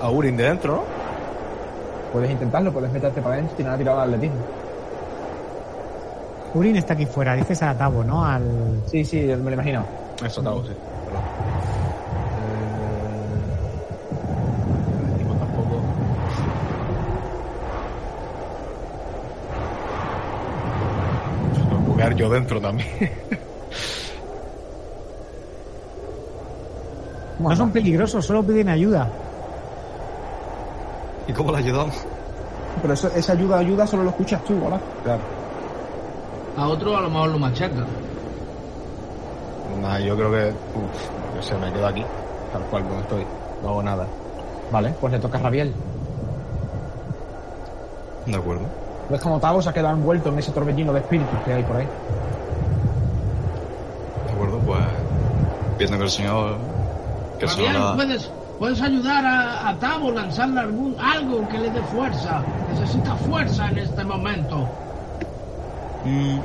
a Urin de dentro, ¿no? Puedes intentarlo, puedes meterte para adentro y tirar una tirada de atletismo. Urin está aquí fuera, dices a Tavo, ¿no? Al... Sí, sí, me lo he imaginado. Eso te hago, sí. Perdón. Eh, atletismo tampoco. Tengo que buguear yo dentro también. No son peligrosos, solo piden ayuda. ¿Y cómo le ayudamos? Pero eso, esa ayuda, ayuda solo lo escuchas tú, ¿verdad? Claro. A otro a lo mejor lo machaca. Nah, yo creo que. Uf, yo sé, me quedo aquí, tal cual como estoy. No hago nada. Vale, pues le toca a Rabiel. De acuerdo. Ves como Tavo se ha quedado envuelto en ese torbellino de espíritus que hay por ahí. De acuerdo, pues. Viendo que el señor. Que el señor Fabián, la- puedes, puedes ayudar a, a Tavo, lanzarle algún, algo que le dé fuerza. Necesita fuerza en este momento. Mm,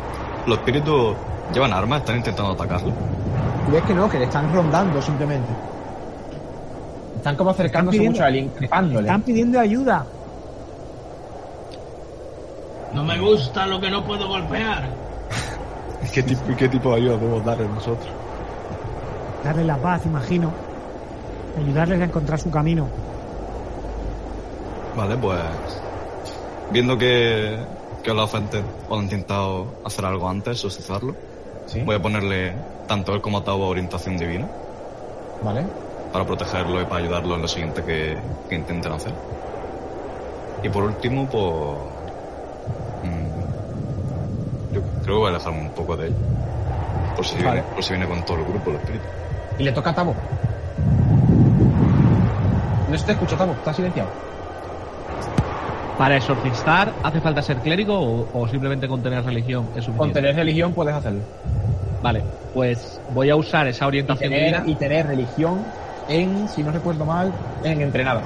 Los espíritus llevan armas, están intentando atacarlo. Y ves que no, que le están rondando simplemente. Están como acercándose pidiendo- mucho a él, increpándole. Están pidiendo ayuda. No me gusta lo que no puedo golpear. [LAUGHS] ¿Qué tipo, ¿Qué tipo de ayuda podemos darle nosotros? darles la paz, imagino, ayudarles a encontrar su camino. Vale, pues. Viendo que, que los fuentes han intentado hacer algo antes, sucederlo, Sí. voy a ponerle tanto él como Tao orientación divina Vale. para protegerlo y para ayudarlo en lo siguiente que, que intenten hacer. Y por último, pues. Mm, yo creo que voy a alejarme un poco de él. Por si, Vale. viene, por si viene con todo el grupo, el espíritu. Y le toca a Tabo. No se te escucha, Tabo. Está silenciado. Para exorcistar, ¿hace falta ser clérigo o, o simplemente con tener religión es suficiente? Con tener religión puedes hacerlo. Vale, pues voy a usar esa Y orientación tener, divina. y tener religión en, si no recuerdo mal, en entrenada.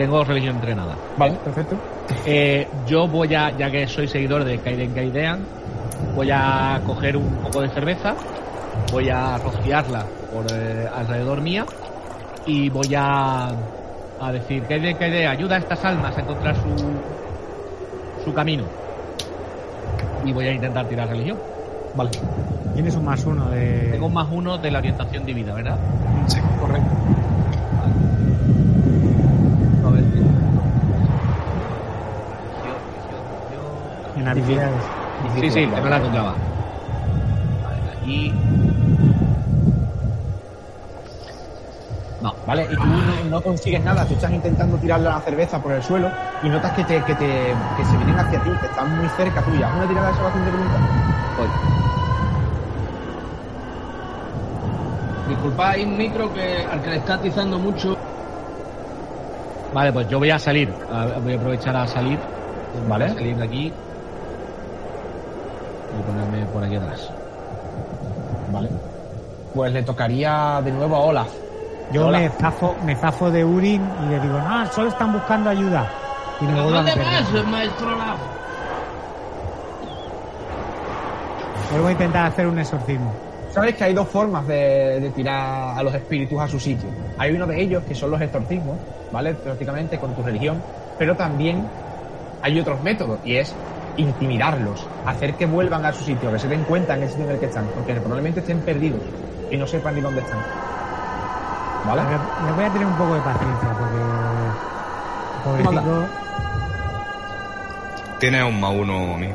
Tengo religión entrenada. Vale, perfecto. Eh, yo voy a, ya que soy seguidor de Kaiden Kaidean, voy a coger un poco de cerveza, voy a rociarla por eh, alrededor mía y voy a, a decir, Kaiden Kaidean, ayuda a estas almas a encontrar su, su camino. Y voy a intentar tirar religión. Vale. Tienes un más uno de. Tengo un más uno de la orientación divina, ¿verdad? Sí. Correcto. A ver, en habilidades. Sí, sí, me la contaba. Vale, aquí. No, Vale, y tú no, no consigues nada, tú estás intentando tirar la cerveza por el suelo y notas que, te, que, te, que se vienen hacia ti, que están muy cerca tuya. ¿Haz una tirada de salvación de voluntad? voy. Disculpad, hay un micro que al que le está atizando mucho. Vale, pues yo voy a salir. A- Voy a aprovechar a salir. Vale. Voy a salir de aquí. Y ponerme por aquí atrás. Vale. Pues le tocaría de nuevo a Olaf. Yo me zafo, me zafo de Urin y le digo, no, solo están buscando ayuda. Y me vuelvo a ¿Dónde meter. vas, maestro? Vuelvo a intentar hacer un exorcismo. Sabes que hay dos formas de, de tirar a los espíritus a su sitio. Hay uno de ellos que son los exorcismos, ¿vale? Prácticamente con tu religión. Pero también hay otros métodos y es intimidarlos, hacer que vuelvan a su sitio, que se den cuenta en el sitio en el que están, porque probablemente estén perdidos y no sepan ni dónde están. ¿Vale? Le le voy a tener un poco de paciencia porque. Pobrecito. Tiene un más uno mío.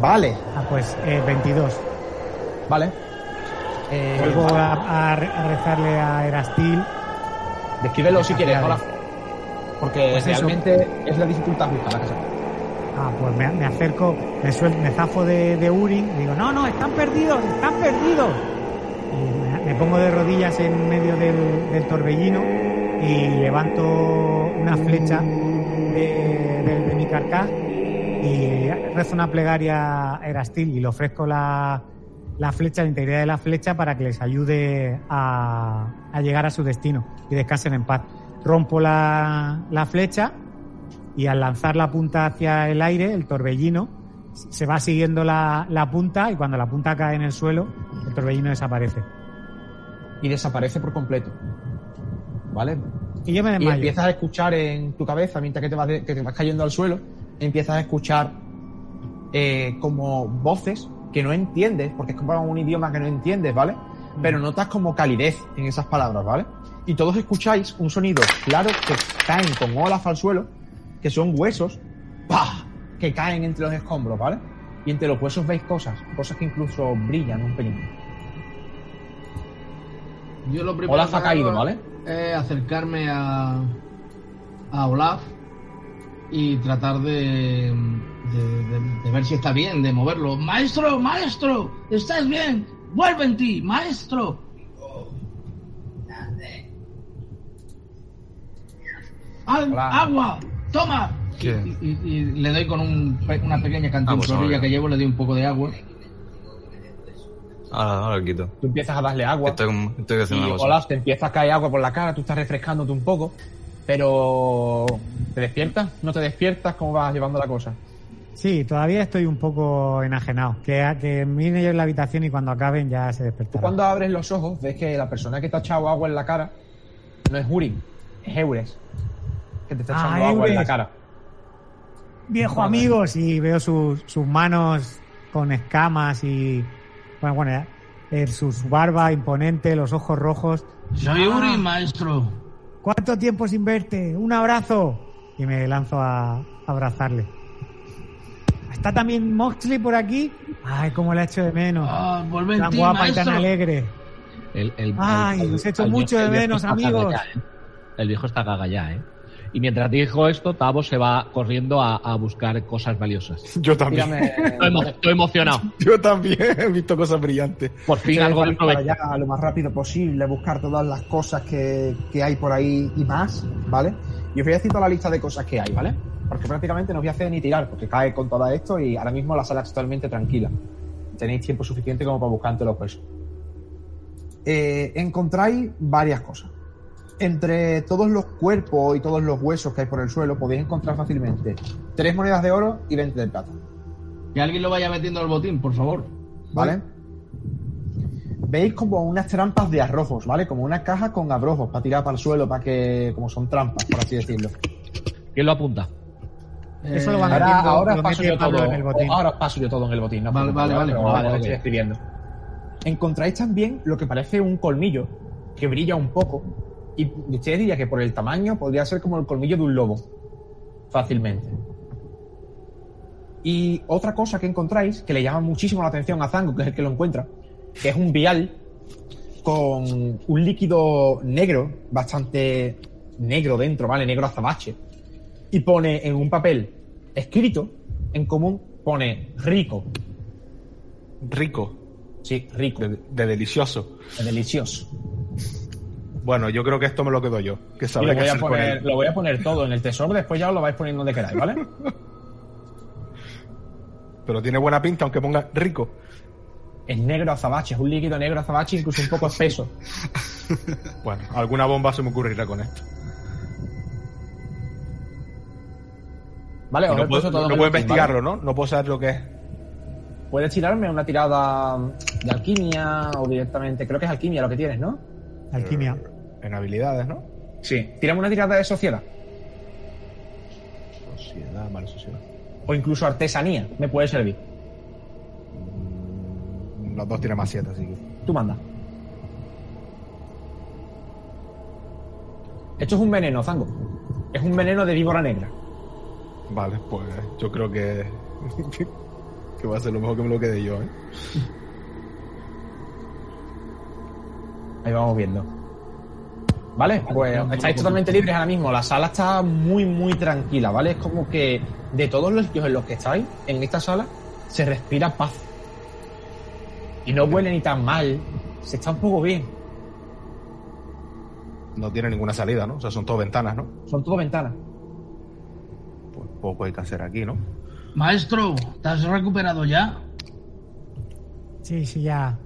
Vale, Ah, pues eh, 22. vale. Eh, Vuelvo a, a re- a rezarle a Erastil. Descríbelo si quieres, Olaf. Porque Pues eso. realmente es la dificultad justa la que. Ah, pues me, acerco, me, suel- me zafo de, y digo, no, no, están perdidos, están perdidos. Y me, pongo de rodillas en medio del, torbellino y levanto una flecha de mi carcaj y rezo una plegaria a Erastil y le ofrezco la, la flecha, la integridad de la flecha para que les ayude a, a llegar a su destino y descansen en paz. Rompo la, la flecha y al lanzar la punta hacia el aire, el torbellino, se va siguiendo la, la punta y cuando la punta cae en el suelo, el torbellino desaparece. Y desaparece por completo. ¿Vale? Y yo me Y desmayo. empiezas a escuchar en tu cabeza, mientras que te vas, de- que te vas cayendo al suelo, empiezas a escuchar eh, como voces que no entiendes, porque es como un idioma que no entiendes, ¿vale? Pero notas como calidez en esas palabras, ¿vale? Y todos escucháis un sonido claro que caen con Olaf al suelo, que son huesos, ¡pah! que caen entre los escombros, ¿vale? Y entre los huesos veis cosas, cosas que incluso brillan un pelín. Yo lo primero Olaf ha caído, ¿vale? Es acercarme a, a Olaf y tratar de, de, de- de ver si está bien, de moverlo. Maestro, maestro, ¿estás bien? Vuelve en ti, maestro. Al- agua, toma. Y, y- y- y le doy con un pe- una pequeña Vamos a cantimplorilla que llevo, le doy un poco de agua. Ahora, ahora lo quito. Tú empiezas a darle agua. Estoy, Y haciendo. Olaf, te empieza a caer agua por la cara, tú estás refrescándote un poco, pero ¿te despiertas? ¿No te despiertas? ¿Cómo vas llevando la cosa? Sí, todavía estoy un poco enajenado. Que, que miren ellos en la habitación y cuando acaben ya se Tú despertarán. cuando abres los ojos ves que la persona que te ha echado agua en la cara no es Urin, es Eures, que te está Ah, echando agua en la cara. Viejo amigos, y veo sus, sus manos con escamas y. Bueno, bueno, ya. eh, su, su barba imponente, los ojos rojos. Soy Ah. Uri, maestro. ¿Cuánto tiempo sin verte? ¡Un abrazo! Y me lanzo a, a abrazarle. ¿Está también Moxley por aquí? Ay, cómo la echo de menos. Ah, tan ti, guapa y tan alegre. El, el- Ay, el- los echo el mucho viejo- de menos, está gaga amigos. ya, ¿eh? El viejo está gaga ya, ¿eh? Y mientras dijo esto, Tavo se va corriendo a, a buscar cosas valiosas. Yo también. Tírame. Estoy, emo- estoy emocionado. [LAUGHS] Yo también he visto cosas brillantes. Por fin algo de provecho. allá lo más rápido posible, buscar todas las cosas que, que hay por ahí y más, ¿vale? Y os voy a decir toda la lista de cosas que hay, ¿vale? Porque prácticamente no os voy a hacer ni tirar, porque cae con todo esto y ahora mismo la sala es totalmente tranquila. Tenéis tiempo suficiente como para buscar ante los huesos. Eh, encontráis varias cosas. Entre todos los cuerpos y todos los huesos que hay por el suelo podéis encontrar fácilmente tres monedas de oro y 20 de plata. Que alguien lo vaya metiendo al botín, por favor. ¿Vale? Veis como unas trampas de arrojos, ¿vale? Como una caja con abrojos para tirar para el suelo, para que. como son trampas, por así decirlo. ¿Quién lo apunta? Eso lo van Ahora, metiendo, ahora lo os paso yo todo en el botín. Ahora os paso yo todo en el botín. no Vale, vale, vale, vale, vale. estoy escribiendo. Encontráis también lo que parece un colmillo que brilla un poco. Y ustedes diría que por el tamaño podría ser como el colmillo de un lobo. Fácilmente. Y otra cosa que encontráis, que le llama muchísimo la atención a Zango, que es el que lo encuentra, que es un vial con un líquido negro, bastante negro dentro, ¿vale? Negro azabache. Y pone en un papel escrito, en común, pone rico. Rico. Sí, rico. De, de delicioso. Es delicioso. Bueno, yo creo que esto me lo quedo yo. Que lo qué voy, a poner, él. lo voy a poner todo en el tesoro, después ya os lo vais poniendo donde queráis, ¿vale? [LAUGHS] Pero tiene buena pinta, aunque ponga rico. es negro azabache, es un líquido negro azabache, incluso un poco [LAUGHS] espeso. Bueno, alguna bomba se me ocurrirá con esto. ¿Vale? Os he no puesto puedo, todo no en puedo investigarlo, ¿no? No puedo saber lo que es. Puedes tirarme una tirada de alquimia o directamente. Creo que es alquimia lo que tienes, ¿no? Alquimia. En habilidades, ¿no? Sí. Tírame una tirada de sociedad. Sociedad, vale, sociedad. O incluso artesanía. Me puede servir. Mm, Los dos tienen más 7, así que. Tú manda. Esto es un veneno, Zango. Es un veneno de víbora negra. Vale, pues yo creo que. [LAUGHS] que va a ser lo mejor que me lo quede yo, ¿eh? Ahí vamos viendo. Vale, pues estáis totalmente libres ahora mismo. La sala está muy, muy tranquila, ¿vale? Es como que de todos los sitios en los que estáis, en esta sala, se respira paz. Y no huele ni tan mal. Se está un poco bien. No tiene ninguna salida, ¿no? O sea, son todas ventanas, ¿no? Son todo ventanas. Pues poco hay que hacer aquí, ¿no? Maestro, ¿te has recuperado ya? Sí, sí, ya.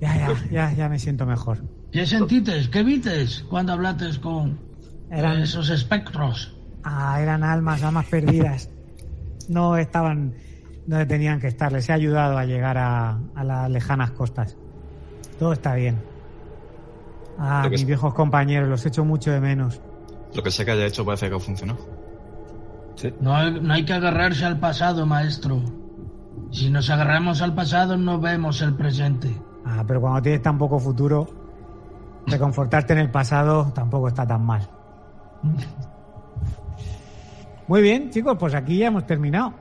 Ya, ya, ya, ya me siento mejor. ¿Qué sentites? ¿Qué vites cuando hablates con Eran- esos espectros? Ah, eran almas, almas perdidas. No estaban donde tenían que estar. Les he ayudado a llegar a, a las lejanas costas. Todo está bien. Ah, Lo mis viejos compañeros, los echo mucho de menos. Lo que sé que haya hecho parece que ha funcionado. No hay, no hay que agarrarse al pasado, maestro. Si nos agarramos al pasado, no vemos el presente. Ah, pero cuando tienes tan poco futuro, reconfortarte en el pasado tampoco está tan mal. Muy bien, chicos, pues aquí ya hemos terminado.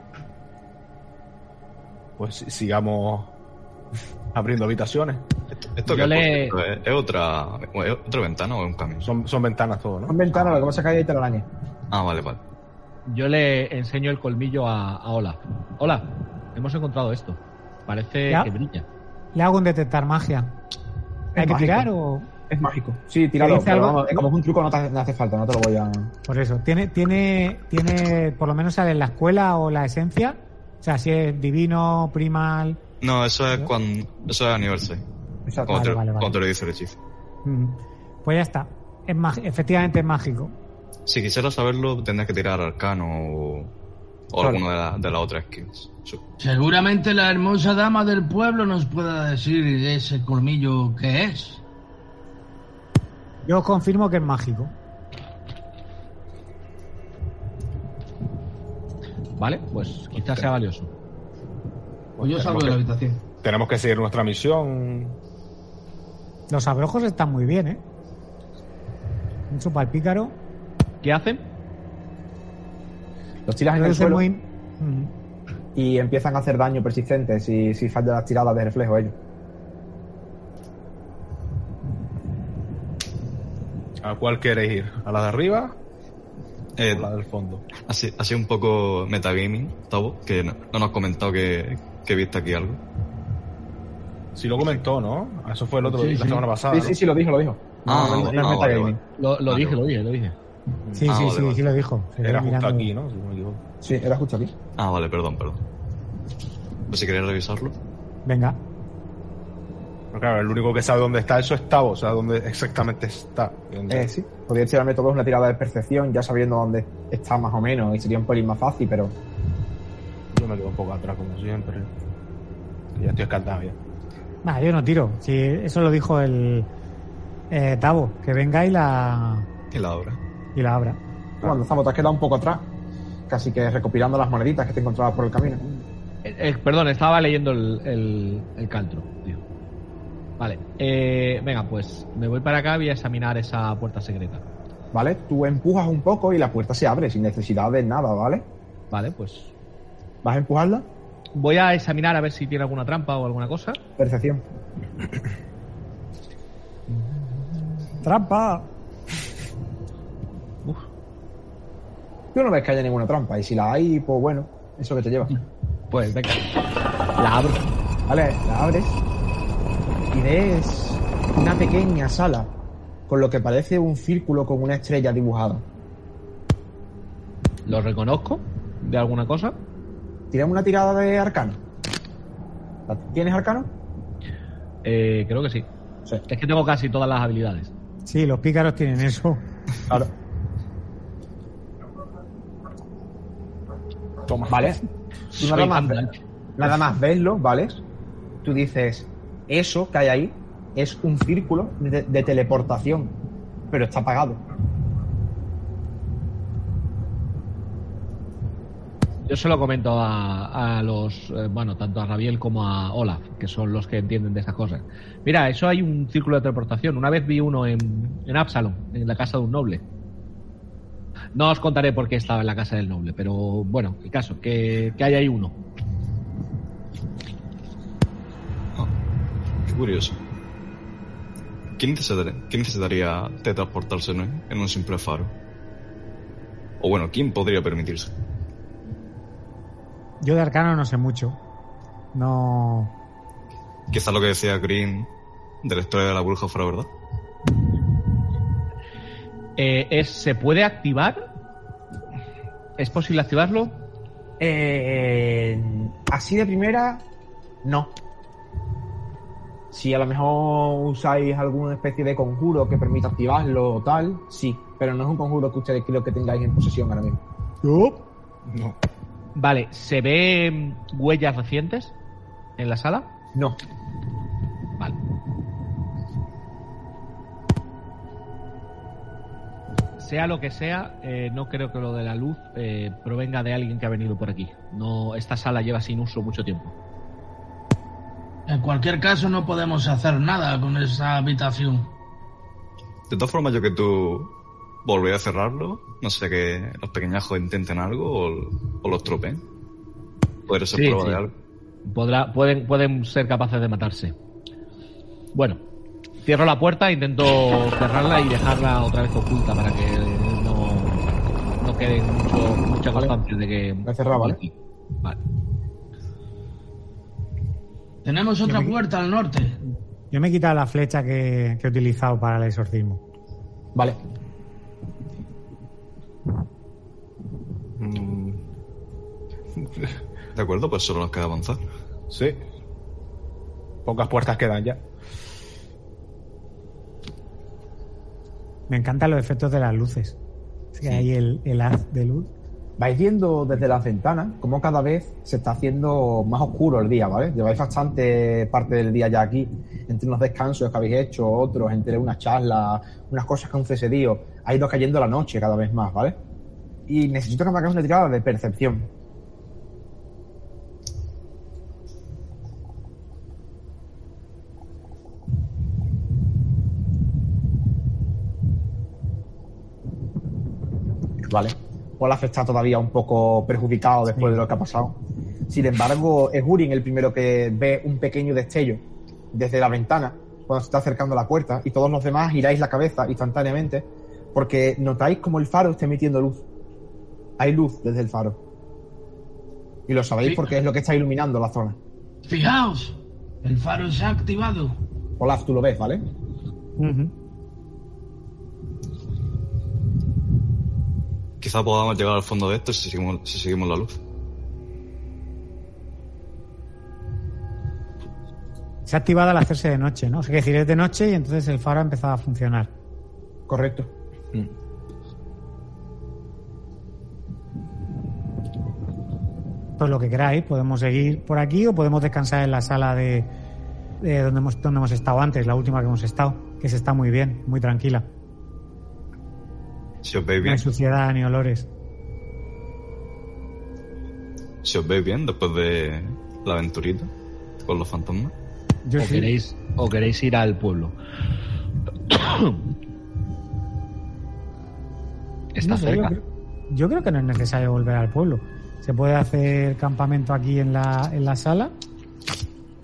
Pues si- sigamos abriendo habitaciones. ¿Esto Yo qué le- es? ¿Es otra, ¿Es otra ventana o es un camino? Son, son ventanas todo, ¿no? Son ventanas, lo que pasa es que hay telaraña. Ah, vale, vale. Yo le enseño el colmillo a, a Olaf. Hola, hemos encontrado esto. Parece ¿Ya? que brilla. Le hago un detectar magia. ¿Hay que mágico. tirar o...? Es mágico. Sí, tíralo. ¿Te dice pero algo? vamos, como es un truco no te, hace- no hace falta, no te lo voy a... Por eso, ¿tiene, tiene, tiene, por lo menos sale en la escuela o la esencia? O sea, si es divino, primal... No, eso es cuando. Eso es aniversario. Exacto. Cuando, Vale, te, vale, vale. cuando te lo dice el hechizo. Pues ya está. Es efectivamente es mágico. Si quisieras saberlo, tendrás que tirar arcano o, o Vale. alguna de, la- de las otras skills. Sí. Seguramente la hermosa dama del pueblo nos pueda decir ese colmillo que es. Yo confirmo que es mágico. Vale, pues quizás sea valioso. Pues yo Tenemos salgo de que- la habitación. tenemos que seguir nuestra misión. Los abrojos están muy bien, ¿eh? Mucho para el pícaro. ¿Qué hacen? Los tiras en el suelo muy- Mm. y empiezan a hacer daño persistente si, si fallan las tiradas de reflejo ellos. ¿A cuál queréis ir? ¿A la de arriba Eh, o la del fondo? así, así un poco metagaming, Tavo, que no, no nos has comentado que, que viste aquí algo. Sí lo comentó, ¿no? Eso fue el otro Sí, la sí. semana pasada. Sí, ¿no? sí, sí, lo dijo, lo dijo. Ah, No, no, no ah, vale, metagaming. vale. Lo, lo Vale, dije, lo dije, lo dije. Sí, Ah, sí, vale, sí, vale. sí lo dijo. Era justo mirando- aquí, ¿no? Si no me equivoco. Sí, era justo aquí. Ah, vale, perdón, perdón. Pues si queréis revisarlo. Venga. Pero claro, el único que sabe dónde está eso es Tavo, o sea, dónde exactamente está. Eh, sí, podría tirarme todos una tirada de percepción ya sabiendo dónde está más o menos y sería un pelín más fácil, pero Yo me quedo un poco atrás, como siempre. Ya estoy escaldado ya. Nah, yo no tiro. Sí, eso lo dijo el eh, Tavo. Que venga y la, Y la obra. y la abra. cuando estamos te has quedado un poco atrás, casi que recopilando las moneditas que te encontrabas por el camino. Eh, eh, perdón, estaba leyendo el, el, el cantro, tío. Vale, eh, venga, pues me voy para acá y voy a examinar esa puerta secreta. ¿Vale? Tú empujas un poco y la puerta se abre sin necesidad de nada, ¿vale? Vale, pues ¿Vas a empujarla? voy a examinar a ver si tiene alguna trampa o alguna cosa. Percepción. ¡Trampa! Tú no ves que haya ninguna trampa y si la hay, pues bueno, eso que te lleva. Pues venga, la abro. ¿Vale? La abres y ves una pequeña sala con lo que parece un círculo con una estrella dibujada. ¿Lo reconozco de alguna cosa? Tiramos una tirada de arcano. ¿La- ¿Tienes arcano? Eh, creo que sí. Sí. Es que tengo casi todas las habilidades. Sí, los pícaros tienen eso. Claro. Toma. ¿Vale? Tú nada más, nada más veslo, ¿vale? Tú dices, eso que hay ahí es un círculo de, teleportación, pero está apagado. Yo se lo comento a, a los, eh, bueno, tanto a Rabiel como a Olaf, que son los que entienden de esas cosas. Mira, eso hay un círculo de teleportación. Una vez vi uno en, en Absalom, en la casa de un noble. No os contaré por qué estaba en la casa del noble, pero bueno, el caso, que, que hay ahí uno. Ah, qué curioso. ¿Quién necesitaría, teletransportarse ¿no? en un simple faro? O bueno, ¿quién podría permitirse? Yo de arcano no sé mucho. No. Quizá lo que decía Green de la historia de la bruja fuera verdad. Eh, es, ¿Se puede activar? ¿Es posible activarlo? Eh, así de primera, no. Si a lo mejor usáis alguna especie de conjuro que permita activarlo o tal, sí. Pero no es un conjuro que ustedes creo que tengáis en posesión ahora mismo. No. Vale, ¿se ven huellas recientes en la sala? No. Vale. Sea lo que sea, eh, no creo que lo de la luz eh, provenga de alguien que ha venido por aquí. No, esta sala lleva sin uso mucho tiempo. En cualquier caso, no podemos hacer nada con esa habitación. De todas formas, yo que tú volveré a cerrarlo, no sé que los pequeñajos intenten algo o, o los tropeen. Podría ser Sí, prueba sí. de algo. Podrá, pueden, pueden ser capaces de matarse. Bueno, cierro la puerta, intento cerrarla y dejarla otra vez oculta para que no, no quede mucho, mucha Vale. constancia de que. La he cerrado, ¿vale? Vale. Tenemos otra me- puerta al norte. Yo me he quitado la flecha que, que he utilizado para el exorcismo. Vale. Mm, [LAUGHS] De acuerdo, pues solo nos queda avanzar. sí. Pocas puertas quedan ya. Me encantan los efectos de las luces. Es que Sí. hay el, el haz de luz vais viendo desde las ventanas cómo cada vez se está haciendo más oscuro el día, ¿vale? Lleváis bastante parte del día ya aquí, entre unos descansos que habéis hecho, otros, entre unas charlas, unas cosas que han sucedido. Ha ido cayendo la noche cada vez más, ¿vale? Y necesito que me hagas una tirada de percepción. Vale. Olaf está todavía un poco perjudicado después de lo que ha pasado. Sin embargo, es Gurin el primero que ve un pequeño destello desde la ventana cuando se está acercando a la puerta y todos los demás giráis la cabeza instantáneamente porque notáis como el faro está emitiendo luz. Hay luz desde el faro. Y lo sabéis Sí. porque es lo que está iluminando la zona. Fijaos, el faro se ha activado. Olaf, tú lo ves, ¿vale? Quizá podamos llegar al fondo de esto si seguimos, si seguimos la luz. Se ha activado al hacerse de noche, ¿no? O sea, es decir, es de noche y entonces el faro ha empezado a funcionar. Correcto. Pues lo que queráis, podemos seguir por aquí o podemos descansar en la sala de, de donde, hemos, donde hemos estado antes, la última que hemos estado, que se está muy bien, muy tranquila. Si os veis No bien, hay suciedad ni olores. si os veis bien después de la aventurita con los fantasmas. Yo o, sí. queréis, o queréis ir al pueblo. Está No sé, yo, cerca. creo, yo creo que no es necesario volver al pueblo. Se puede hacer campamento aquí en la, en la sala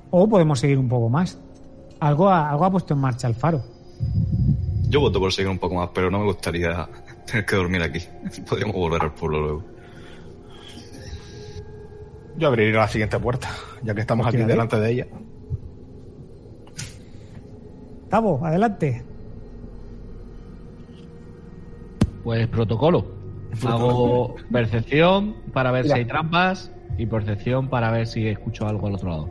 o podemos seguir un poco más. Algo ha, algo ha puesto en marcha el faro. Yo voto por seguir un poco más, pero no me gustaría tener que dormir aquí. [LAUGHS] Podríamos volver al pueblo luego. Yo abriría la siguiente puerta, ya que estamos aquí delante de ella. Tavo, adelante. Pues protocolo. Hago percepción para ver Mira. si hay trampas y percepción para ver si escucho algo al otro lado.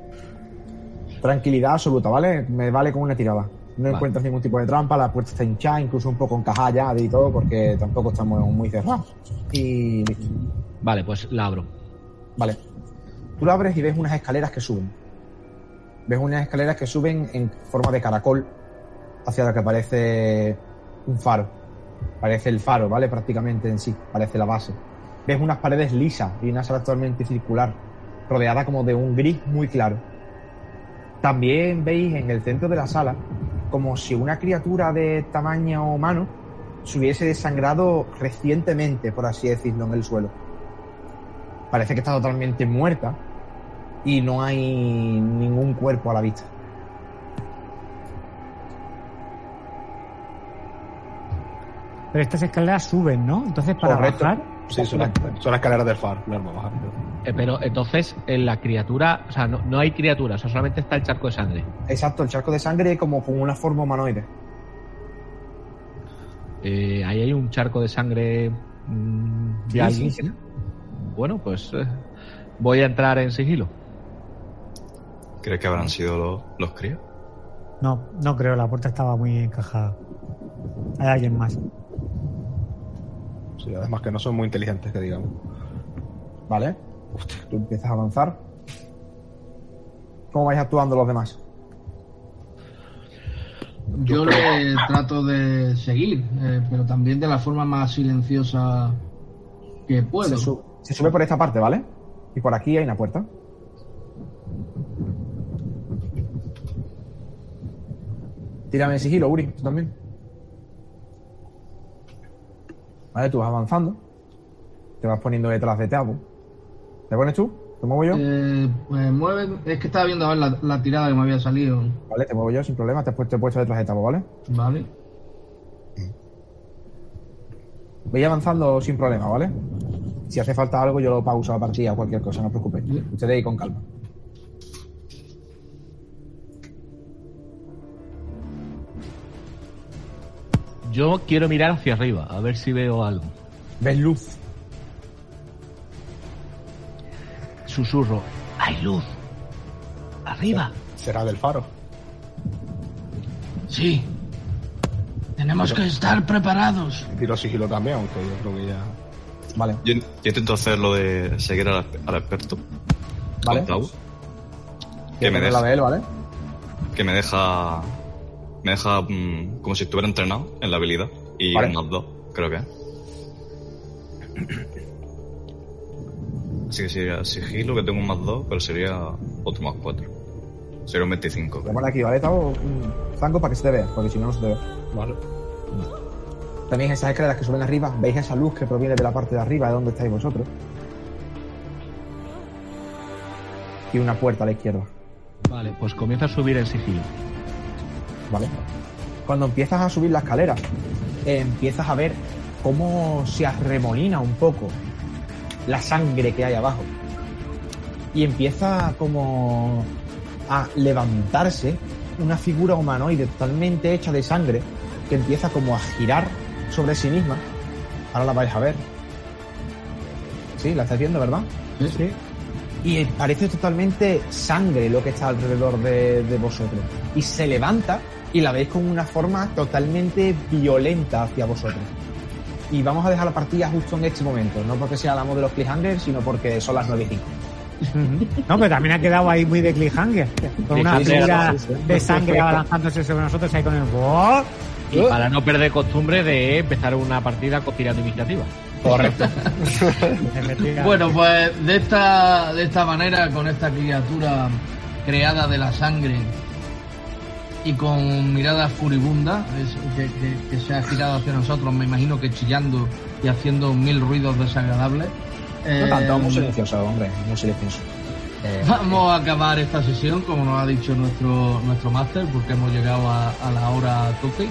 Tranquilidad absoluta, ¿vale? Me vale con una tirada. No Vale. encuentras ningún tipo de trampa, la puerta está hinchada, incluso un poco encajada ya y todo, porque tampoco estamos muy cerrados. Y. Vale, pues la abro. Vale. Tú la abres y ves unas escaleras que suben. Ves unas escaleras que suben en forma de caracol hacia lo que parece un faro. Parece el faro, ¿vale? Prácticamente en sí, parece la base. Ves unas paredes lisas y una sala totalmente circular, rodeada como de un gris muy claro. También veis en el centro de la sala como si una criatura de tamaño humano se hubiese desangrado recientemente, por así decirlo, en el suelo parece que está totalmente muerta y no hay ningún cuerpo a la vista. Pero estas escaleras suben, ¿no? Entonces para Correcto. bajar, Sí, son las, son las escaleras del para bajar. Eh, pero entonces, en la criatura, o sea, no, no hay criatura, o sea, solamente está el charco de sangre. Exacto, el charco de sangre como con una forma humanoide. Eh, ahí hay un charco de sangre mm, de Sí, alguien. sí, sí. Bueno, pues eh, voy a entrar en sigilo. ¿Crees que habrán sido los, los críos? no, no creo, la puerta estaba muy encajada. Hay alguien más. Sí, además que no son muy inteligentes, que digamos. ¿Vale? Tú empiezas a avanzar. ¿Cómo vais actuando los demás? Yo le trato de seguir, eh, pero también de la forma más silenciosa que puedo. Se, su- se sube por esta parte, ¿vale? Y por aquí hay una puerta. Tírame el sigilo, Uri, tú también. Vale, tú vas avanzando. Te vas poniendo detrás de Teabo. ¿Te pones tú? ¿Te muevo yo? Eh, pues mueve, es que estaba viendo a ver la, la tirada que me había salido. Vale, te muevo yo sin problema. Te he puesto, te he puesto detrás de Teabo, ¿vale? Vale. Voy avanzando sin problema, ¿vale? Si hace falta algo, yo lo pauso la partida o cualquier cosa, no os preocupéis. Ustedes ahí con calma. Yo quiero mirar hacia arriba, a ver si veo algo. ¿Ves luz? Susurro. ¡Hay luz! ¡Arriba! Será del faro. Sí. Tenemos que estar preparados. Tiro sigilo también, aunque yo creo que ya. Vale, Yo, yo intento hacer lo de seguir al, al experto. Vale. Que que me la deja, de él, ¿vale? que me deja, me deja mm, como si estuviera entrenado en la habilidad y Vale. un más dos, creo que. es. Así que sería sigilo, que tengo un más dos, pero sería otro más cuatro. Sería un 25. Te pone aquí, ¿vale? Un zanco para que se te vea, porque si no, no se te ve. Vale. También esas escaleras que suben arriba, veis esa luz que proviene de la parte de arriba, de donde estáis vosotros. Y una puerta a la izquierda. Vale, pues comienza a subir en sigilo. ¿Vale? Cuando empiezas a subir la escalera, eh, empiezas a ver cómo se arremolina un poco la sangre que hay abajo. Y empieza como a levantarse una figura humanoide totalmente hecha de sangre que empieza como a girar sobre sí misma. Ahora la vais a ver. Sí, la estáis viendo, ¿verdad? Sí. y parece totalmente sangre lo que está alrededor de, de vosotros. Y se levanta y la veis con una forma totalmente violenta hacia vosotros. Y vamos a dejar la partida justo en este momento, no porque sea el amo de los cliffhangers, sino porque son las 9 y 5. No, pero también ha quedado ahí muy de cliffhanger. Con una Sí, sí, figura de sangre abalanzándose sobre nosotros ahí con el ¡Oh! Y para no perder costumbre de empezar una partida con tirando iniciativa. Correcto. [LAUGHS] Bueno, pues de esta, de esta manera, con esta criatura creada de la sangre y con mirada furibunda, es- que, que- que se ha girado hacia nosotros, me imagino que chillando y haciendo mil ruidos desagradables. No eh, tanto, muy silencioso, hombre, muy silencioso. Eh, Vamos a acabar esta sesión, como nos ha dicho nuestro nuestro máster, porque hemos llegado a, a la hora tope.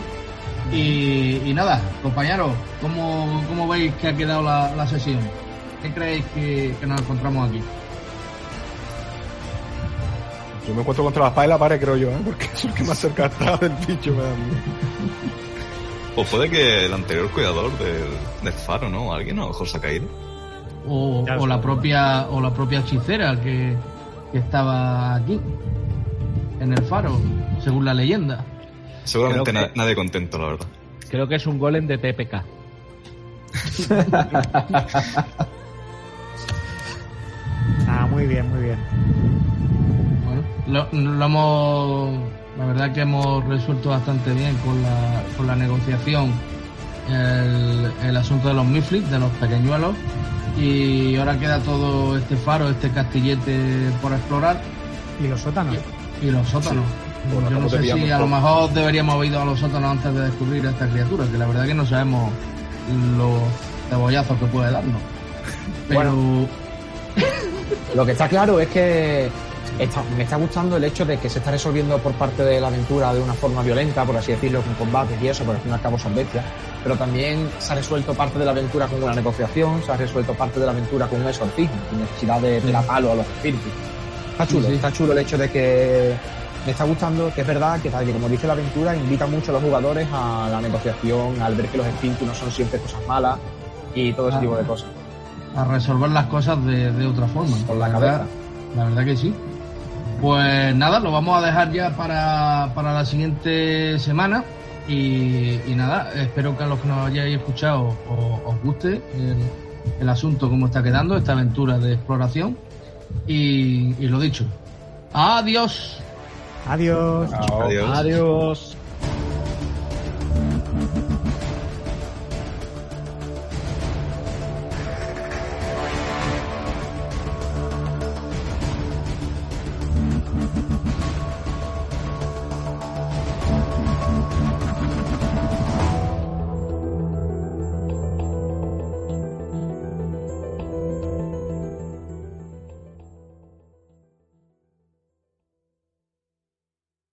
Y, y nada, compañeros, ¿cómo, ¿cómo veis que ha quedado la, la sesión? ¿Qué creéis que, que nos encontramos aquí? Yo me encuentro contra la espalda y la pared, creo yo, ¿eh? porque es el que más cerca está del bicho. Me da miedo. O puede que el anterior cuidador del, del faro, ¿no? Alguien a lo mejor se ha caído. O, la propia o la propia hechicera que, que estaba aquí, en el faro, según la leyenda. Seguramente nadie contento, la verdad. Creo que es un golem de TPK. [LAUGHS] Ah, muy bien, muy bien. Bueno, lo, lo hemos, la verdad que hemos resuelto bastante bien con la, con la negociación el, el asunto de los Miflix, de los pequeñuelos, y ahora queda todo este faro, este castillete por explorar ¿Y los sótanos? y los sótanos. Bueno, Yo no ¿cómo te sé si a lo mejor deberíamos haber ido a los sótanos antes de descubrir a esta criatura, que la verdad que no sabemos los cebollazos que puede darnos. Pero Lo que está claro es que está- me está gustando el hecho de que se está resolviendo por parte de la aventura de una forma violenta, por así decirlo, con combates y eso, porque al fin y al cabo son bestias. Pero también se ha resuelto parte de la aventura con una negociación, se ha resuelto parte de la aventura con un exorcismo, sin necesidad de pegar palo a los espíritus. Está chulo, Sí, sí. está chulo el hecho de que me está gustando, que es verdad que como dice la aventura, invita mucho a los jugadores a la negociación, al ver que los espíritus no son siempre cosas malas y todo ese Ah. tipo de cosas. a resolver las cosas de, de otra forma. Con la cabeza. La verdad que sí. Pues nada, lo vamos a dejar ya para, para la siguiente semana. Y, y nada, espero que a los que nos hayáis escuchado os, os guste el, el asunto, cómo está quedando, esta aventura de exploración. Y, y lo dicho, adiós. Adiós. Adiós. Adiós.